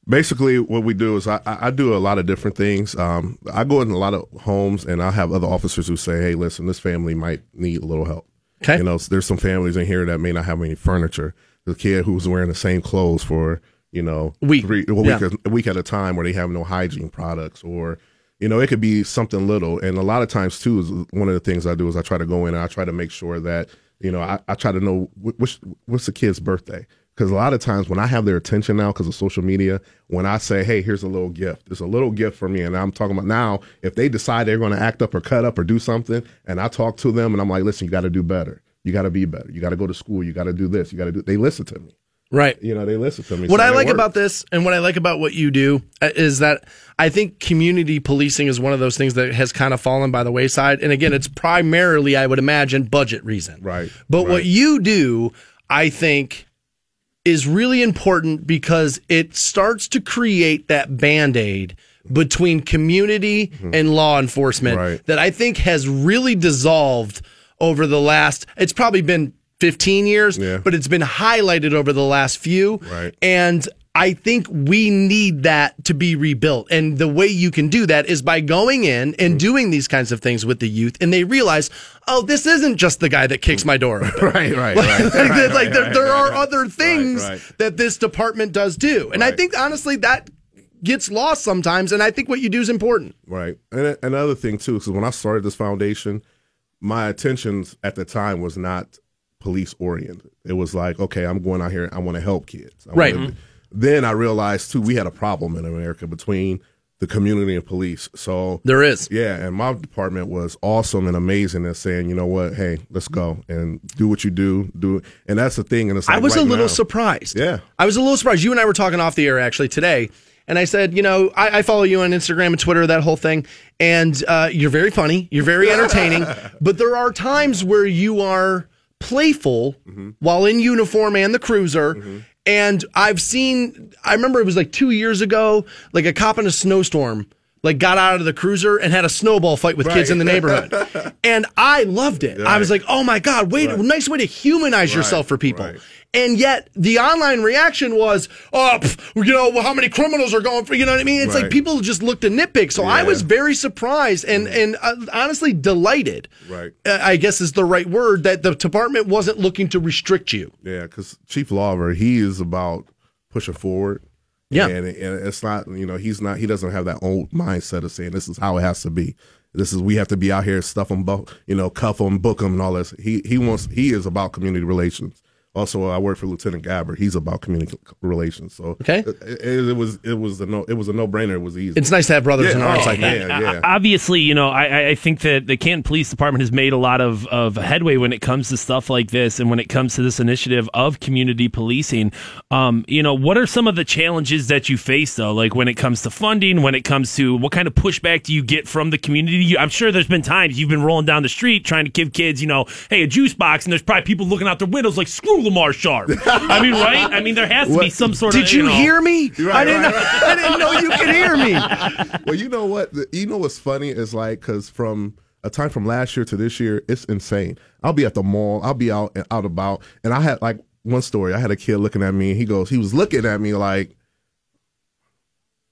Basically, what we do is I, I I do a lot of different things. Um, I go in a lot of homes, and I have other officers who say, "Hey, listen, this family might need a little help."
Okay.
You know, there's some families in here that may not have any furniture. The kid who's wearing the same clothes for you know
Week.
three, a week, a week at a time, where they have no hygiene products, or you know, it could be something little. And a lot of times too is one of the things I do is I try to go in and I try to make sure that you know I, I try to know wh- which what's the kid's birthday. Because a lot of times when I have their attention now because of social media, when I say, "Hey, here's a little gift," it's a little gift for me, and I'm talking about now. If they decide they're going to act up or cut up or do something, and I talk to them, and I'm like, "Listen, you got to do better. You got to be better. You got to go to school. You got to do this. You got to do." They listen to me.
Right.
You know, they listen to me.
What
so
I like
works.
about this and what I like about what you do uh, is that I think community policing is one of those things that has kind of fallen by the wayside. And again, it's primarily, I would imagine, budget reason.
Right.
But what you do, I think, is really important because it starts to create that band aid between community and law enforcement
Mm-hmm. Right.
that I think has really dissolved over the last, it's probably been 15 years,
Yeah.
but it's been highlighted over the last few.
Right.
And I think we need that to be rebuilt. And the way you can do that is by going in
Mm-hmm.
and doing these kinds of things with the youth. And they realize, oh, this isn't just the guy that kicks my door open. (laughs)
Right, right, (laughs)
Like,
right.
like,
right,
like there,
right,
there
right,
are other things that this department does do. And I think, honestly, that gets lost sometimes. And I think what you do is important.
Right. And another thing too, because when I started this foundation, my attentions at the time was not police oriented. It was like, okay, I'm going out here. I want to help kids. I
Right.
wanna- Then I realized too, we had a problem in America between the community and police. So
There is.
yeah, and my department was awesome and amazing at saying, you know what, hey, let's go and do what you do, do, and that's the thing. And it's like
I was
right
a little
now-
surprised.
Yeah.
I was a little surprised. You and I were talking off the air actually today. And I said, you know, I, I follow you on Instagram and Twitter, that whole thing. And uh, you're very funny. You're very entertaining. (laughs) but there are times where you are playful while in uniform and the cruiser. And I've seen, I remember it was like two years ago, like a cop in a snowstorm like got out of the cruiser and had a snowball fight with kids in the neighborhood. (laughs) and I loved it. I was like, oh my God, wait, nice way to humanize yourself for people. And yet the online reaction was, oh, pff, you know, how many criminals are going for, you know what I mean? It's like people just looked to nitpick. So I was very surprised and, and uh, honestly delighted.
Right.
uh, I guess is the right word that the department wasn't looking to restrict you.
Yeah, because Chief Lawver, he is about pushing forward.
Yeah.
and, and it's not you know he's not he doesn't have that old mindset of saying this is how it has to be. This is we have to be out here stuff them, you know, cuff them, book them, and all this. He he wants he is about community relations. Also, I work for Lieutenant Gabbard. He's about community relations. So
Okay.
it, it, it was it was a no it was a no brainer. It was easy.
It's nice to have brothers
Yeah,
in arms
oh,
like that.
Yeah, yeah.
obviously, you know, I, I- I think that the Canton Police Department has made a lot of, of headway when it comes to stuff like this and when it comes to this initiative of community policing. Um, you know, what are some of the challenges that you face, though? Like when it comes to funding, when it comes to what kind of pushback do you get from the community? You, I'm sure there's been times you've been rolling down the street trying to give kids, you know, hey, a juice box, and there's probably people looking out their windows like, screw Lamar Sharp. I mean, right? I mean, there has to be some sort of.
Did you,
know,
hear me?
Right,
I didn't.
right,
know, I didn't know you could hear me. (laughs)
well, you know what? The- You know what's funny is like because from a time from last year to this year, it's insane. I'll be at the mall. I'll be out and out about, and I had like one story. I had a kid looking at me. He goes, he was looking at me like.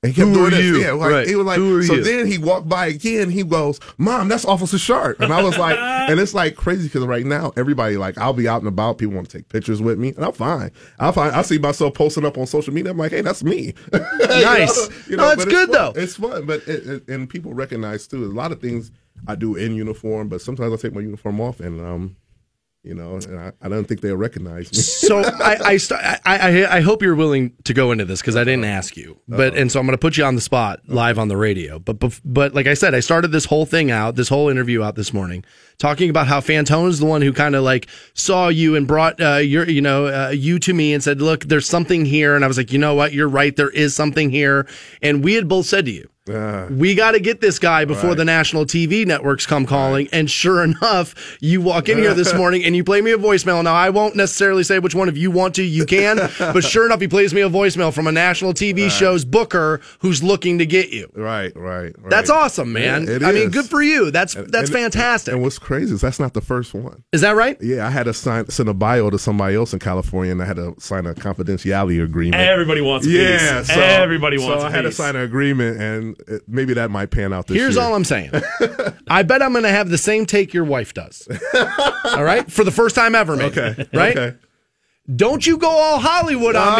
And he kept
Who
doing this.
you?
Yeah, like,
Right.
he was like, so
you?
then he walked by again. He goes, "Mom, that's Officer Sharp," and I was like, (laughs) and it's like crazy because right now everybody like I'll be out and about. People want to take pictures with me, and I'm fine. I'm fine. I see myself posting up on social media. I'm like, hey, that's me. (laughs)
Nice. No, that's
but
good,
it's fun.
though.
It's fun, but it, it, and people recognize too. A lot of things I do in uniform, but sometimes I take my uniform off, and um, you know, and I, I don't think they'll recognize me. (laughs)
So I I, st- I I I hope you're willing to go into this because I didn't ask you, but and so I'm going to put you on the spot live on the radio. But bef- but like I said, I started this whole thing out, this whole interview out this morning, talking about how Fantone is the one who kind of like saw you and brought uh, your you know uh, you to me and said, look, there's something here, and I was like, you know what, you're right, there is something here, and we had both said to you.
Uh,
We got to get this guy before
Right.
the national TV networks come calling. And sure enough, you walk in here this (laughs) morning and you play me a voicemail. Now, I won't necessarily say which one of you want to, you can, (laughs) but sure enough, he plays me a voicemail from a national TV show's booker who's looking to get you.
right, right, right.
That's awesome, man.
Yeah, it
I mean, good for you. That's that's
and-
fantastic.
And what's crazy is that's not the first one.
Is that right?
Yeah, I had to sign send a bio to somebody else in California, and I had to sign a confidentiality agreement.
Everybody wants a
yeah, so,
Everybody wants
So
a
I had to sign an agreement, and it, maybe that might pan out this
Here's
year.
all I'm saying. I bet I'm going to have the same take your wife does. (laughs) all right? For the first time ever, maybe.
Okay, (laughs)
Right?
Okay.
Don't you go all Hollywood on
Oh,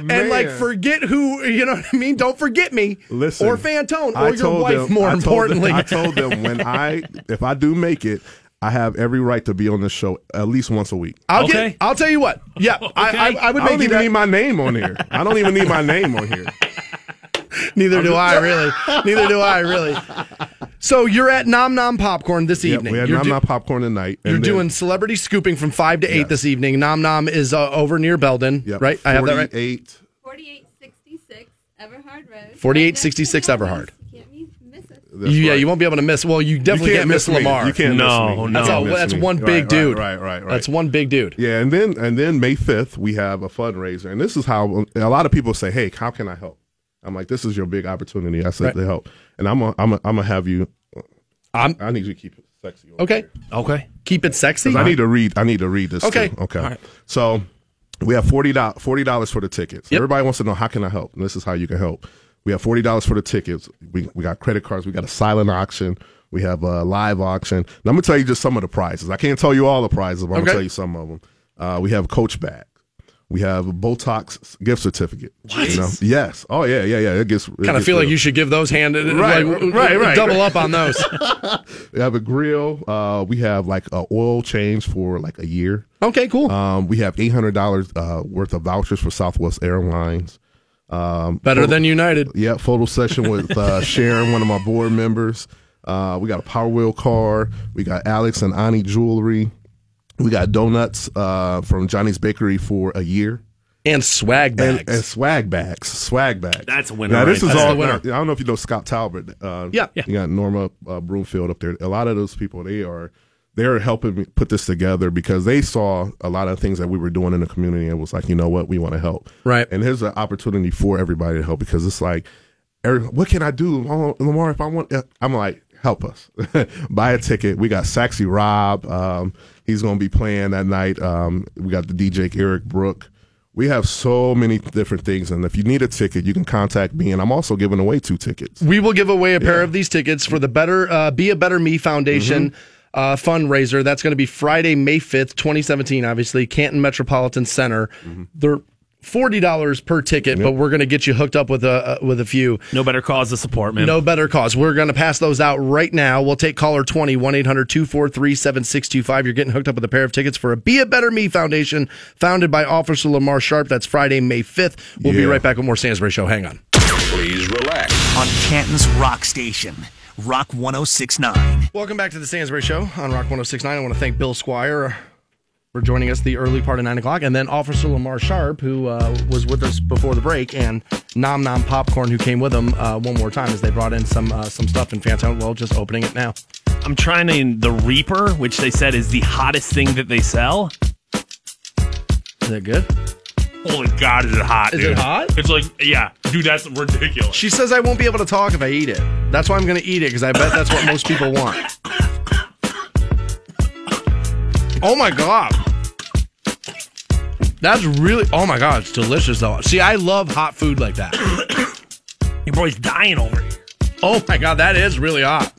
me though, oh, and like forget who you know what I mean. Don't forget me,
Listen,
or Fantone,
I
or your
told
wife.
them-
more
I told them-
importantly,
I told them when I (laughs) if I do make it, I have every right to be on this show at least once a week.
I'll
Okay.
get. I'll tell you what. Yeah, I, I, I would
I don't even
that.
need my name on here. I don't even need my name on here.
Neither do I really. Neither do I really. So you're at Nom Nom Popcorn this
Yep,
evening.
we had
you're
Nom
do-
Nom popcorn tonight. and
you're
then-
doing celebrity scooping from five to eight
Yes.
this evening. Nom Nom is uh, over near Belden,
yep,
right? I have that right.
48
4866 Everhard Road.
4866 Everhard.
You can't be- miss it.
That's
yeah,
right.
you won't be able to miss. Well, you definitely
you
can't, miss,
me.
Lamar.
You can't
No,
miss me.
no.
That's,
can't
a,
miss
that's
me.
one
Right,
big
right,
dude.
Right, right, right.
That's one big dude.
Yeah, and then and then May fifth we have a fundraiser, and this is how a lot of people say, "Hey, how can I help?" I'm like, "This is your big opportunity." I said
Right.
to help, and I'm a, I'm a, I'm gonna have you.
I'm
I need you to keep it sexy.
okay.
here.
Okay.
Keep it sexy.
'Cause I need to read. I need to read this.
Okay.
too. Okay.
All right.
So we have forty dollars forty dollars for the tickets.
Yep.
Everybody wants to know how can I help, and this is how you can help. We have forty dollars for the tickets. We we got credit cards. We got a silent auction. We have a live auction. And I'm gonna tell you just some of the prizes. I can't tell you all the prizes, but I'm
Okay.
gonna tell you some of them. Uh, we have Coach bag. We have a Botox gift certificate. You know? Yes. Oh yeah, yeah, yeah. It gets
kind of feel like you should give those hand
Right,
like,
right, right.
double up on those. (laughs)
We have a grill. Uh, we have like a oil change for like a year.
Okay, cool.
Um, we have eight hundred dollars uh, worth of vouchers for Southwest Airlines. Um,
Better
photo-
than United.
yeah, photo session with uh, (laughs) Sharon, one of my board members. Uh, we got a Power Wheel car. We got Alex and Ani jewelry. We got donuts uh, from Johnny's Bakery for a year.
And swag bags.
And, and swag bags, swag bags.
That's a winner
Now this
right
is
there.
all.
That's the winner.
I don't know if you know Scott Talbert. Uh,
Yeah. Yeah.
You got Norma uh, Broomfield up there. A lot of those people, they are they're helping me put this together because they saw a lot of things that we were doing in the community and was like, you know what, we want to help.
Right.
And here's an opportunity for everybody to help because it's like Eric, what can I do, Lamar? If I want, I'm like, help us, (laughs) buy a ticket. We got Saxy Rob. Um, he's going to be playing that night. Um, we got the DJ Eric Brook. We have so many different things, and if you need a ticket, you can contact me. And I'm also giving away two tickets.
We will give away a pair of these tickets for the Better uh, Be a Better Me Foundation. Uh, fundraiser. That's going to be Friday, May 5th, 2017, obviously, Canton Metropolitan Center. They're $40 per ticket, but we're going to get you hooked up with a, uh, with a few.
No better cause to support, man.
No better cause. We're going to pass those out right now. We'll take caller 20, 1 800 243 7625. You're getting hooked up with a pair of tickets for a Be a Better Me Foundation founded by Officer Lamar Sharp. That's Friday, May 5th. We'll be right back with more Stansbury Show. Hang on.
Please relax. On Canton's Rock Station, Rock 1069.
Welcome back to the Stansbury Show on Rock 1069. I want to thank Bill Squire for joining us the early part of 9 o'clock, and then Officer Lamar Sharp, who uh, was with us before the break, and Nom Nom Popcorn, who came with him uh, one more time as they brought in some uh, some stuff in Fantone. Well, just opening it now.
I'm trying to the Reaper, which they said is the hottest thing that they sell.
Is that good?
Holy God, is it hot?
Is
dude.
it hot?
It's like, yeah, dude, that's ridiculous.
She says I won't be able to talk if I eat it. That's why I'm going to eat it because I bet that's what most people want. (laughs) Oh my god. That's really oh my god, it's delicious though. See, I love hot food like that. (coughs)
Your boy's dying over here.
Oh my god, that is really hot.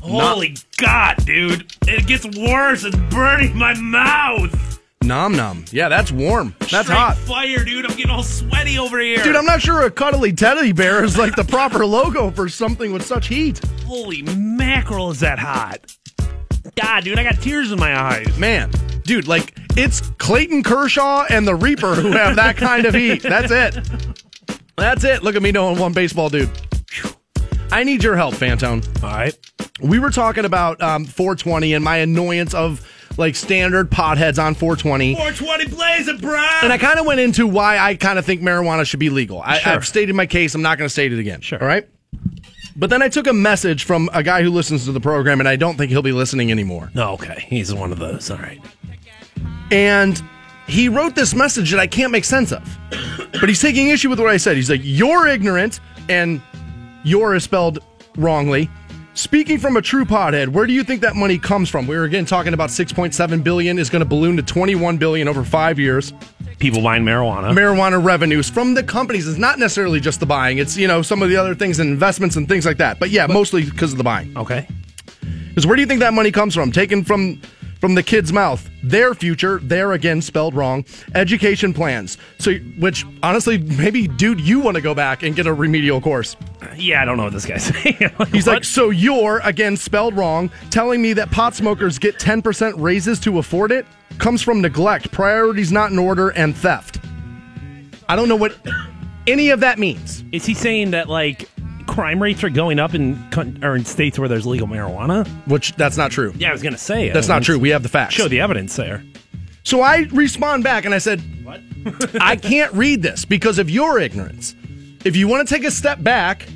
Holy God, dude. It gets worse. It's burning my mouth.
Nom nom. Yeah, that's warm. That's
Straight
hot.
fire, dude. I'm getting all sweaty over here.
Dude, I'm not sure a cuddly teddy bear is like the proper logo for something with such heat.
Holy mackerel, is that hot? God, dude, I got tears in my eyes.
Man, dude, like it's Clayton Kershaw and the Reaper who have that kind of heat. That's it. That's it. Look at me knowing one baseball dude. I need your help, Fantone.
All right.
We were talking about um, 420 and my annoyance of like standard potheads on 420.
420 blaze it, bro.
And I kind of went into why I kind of think marijuana should be legal. I,
Sure.
I've stated my case. I'm not going to state it again.
Sure.
All right. But then I took a message from a guy who listens to the program, and I don't think he'll be listening anymore.
Oh, okay. He's one of those. All right.
And he wrote this message that I can't make sense of. (coughs) But he's taking issue with what I said. He's like, You're ignorant, and your is spelled wrongly. Speaking from a true pothead, where do you think that money comes from? We were again talking about 6.7 billion is going to balloon to 21 billion over five years.
People buying marijuana.
Marijuana revenues from the companies is not necessarily just the buying. It's you know some of the other things and investments and things like that. But yeah, mostly because of the buying.
okay.
Because where do you think that money comes from? Taken from from the kid's mouth. Their future, there again spelled wrong. Education plans. So, which honestly, maybe, dude, you want to go back and get a remedial course.
Yeah, I don't know what this guy's (laughs) saying.
He's like, so you're again spelled wrong, telling me that pot smokers get 10% raises to afford it comes from neglect, priorities not in order, and theft. I don't know what any of that means.
is he saying that like crime rates are going up in con- or in states where there's legal marijuana?
Which that's not true.
Yeah, I was gonna say
That's not true. We have the facts.
Show the evidence there.
So I respond back and I said, What? (laughs) I can't read this because of your ignorance. If you want to take a step back,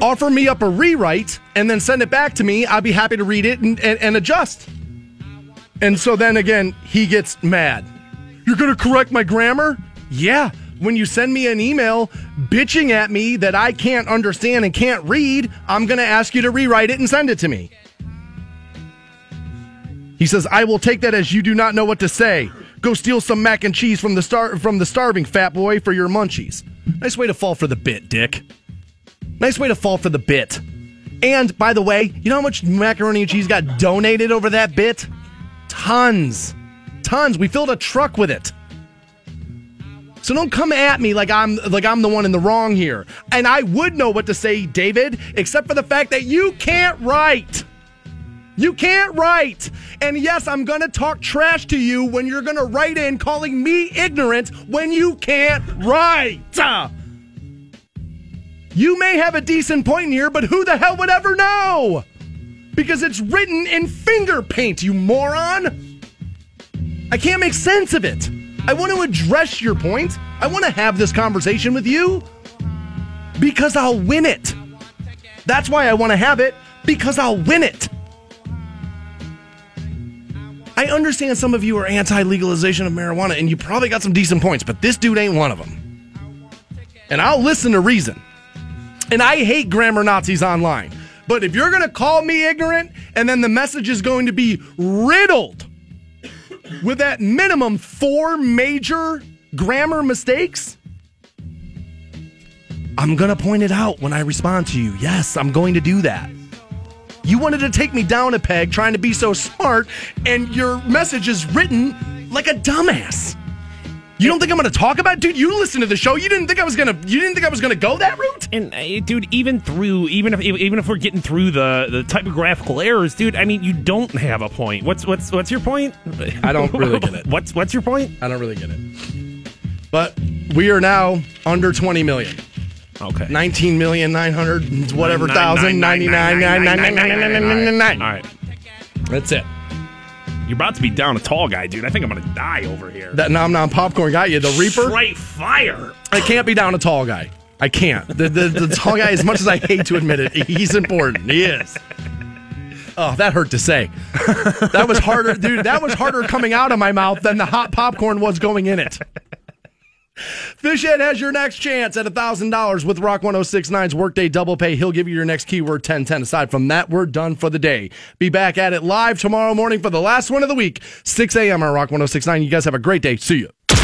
offer me up a rewrite and then send it back to me, I'll be happy to read it and, and, and adjust. And so then again, he gets mad. You're going to correct my grammar? Yeah. When you send me an email bitching at me that I can't understand and can't read, I'm going to ask you to rewrite it and send it to me. He says, "I will take that as you do not know what to say. Go steal some mac and cheese from the star from the starving fat boy for your munchies." Nice way to fall for the bit, Dick. Nice way to fall for the bit. And by the way, you know how much macaroni and cheese got donated over that bit? Tons, tons. We filled a truck with it. So don't come at me like I'm like I'm the one in the wrong here. And I would know what to say, David, except for the fact that you can't write. You can't write. And yes, I'm going to talk trash to you when you're going to write in calling me ignorant when you can't write. You may have a decent point here, but who the hell would ever know? Because it's written in finger paint, you moron. I can't make sense of it. I want to address your point. I want to have this conversation with you because I'll win it. That's why I want to have it because I'll win it. I understand some of you are anti legalization of marijuana and you probably got some decent points, but this dude ain't one of them. and I'll listen to reason. And I hate grammar Nazis online. But if you're going to call me ignorant and then the message is going to be riddled with at minimum four major grammar mistakes, I'm going to point it out when I respond to you. Yes, I'm going to do that. You wanted to take me down a peg trying to be so smart, and your message is written like a dumbass. You don't think I'm going to talk about, dude? You listen to the show. You didn't think I was gonna. You didn't think I was gonna go that route.
And uh, dude, even through even if even if we're getting through the the typographical errors, dude, I mean, you don't have a point. What's what's what's your point?
I don't really get it.
what's what's your point?
I don't really get it. But we are now under 20 million.
Okay.
19 million 900 whatever
Nine,
thousand
nine,
99
nine,
nine
nine,
nine nine nine nine nine nine.
All right.
That's it.
You're about to be down a tall guy, dude. I think I'm gonna die over here.
That nom nom popcorn got you. The Reaper.
Straight fire.
I can't be down a tall guy. I can't. The, the, the tall guy, as much as I hate to admit it, he's important. He is. Oh, that hurt to say. That was harder, dude. That was harder coming out of my mouth than the hot popcorn was going in it. Fishhead has your next chance at $1,000 with Rock 1069's Workday Double Pay. He'll give you your next keyword 1010. Aside from that, we're done for the day. Be back at it live tomorrow morning for the last one of the week, 6 a.m. on Rock 1069. You guys have a great day. See you.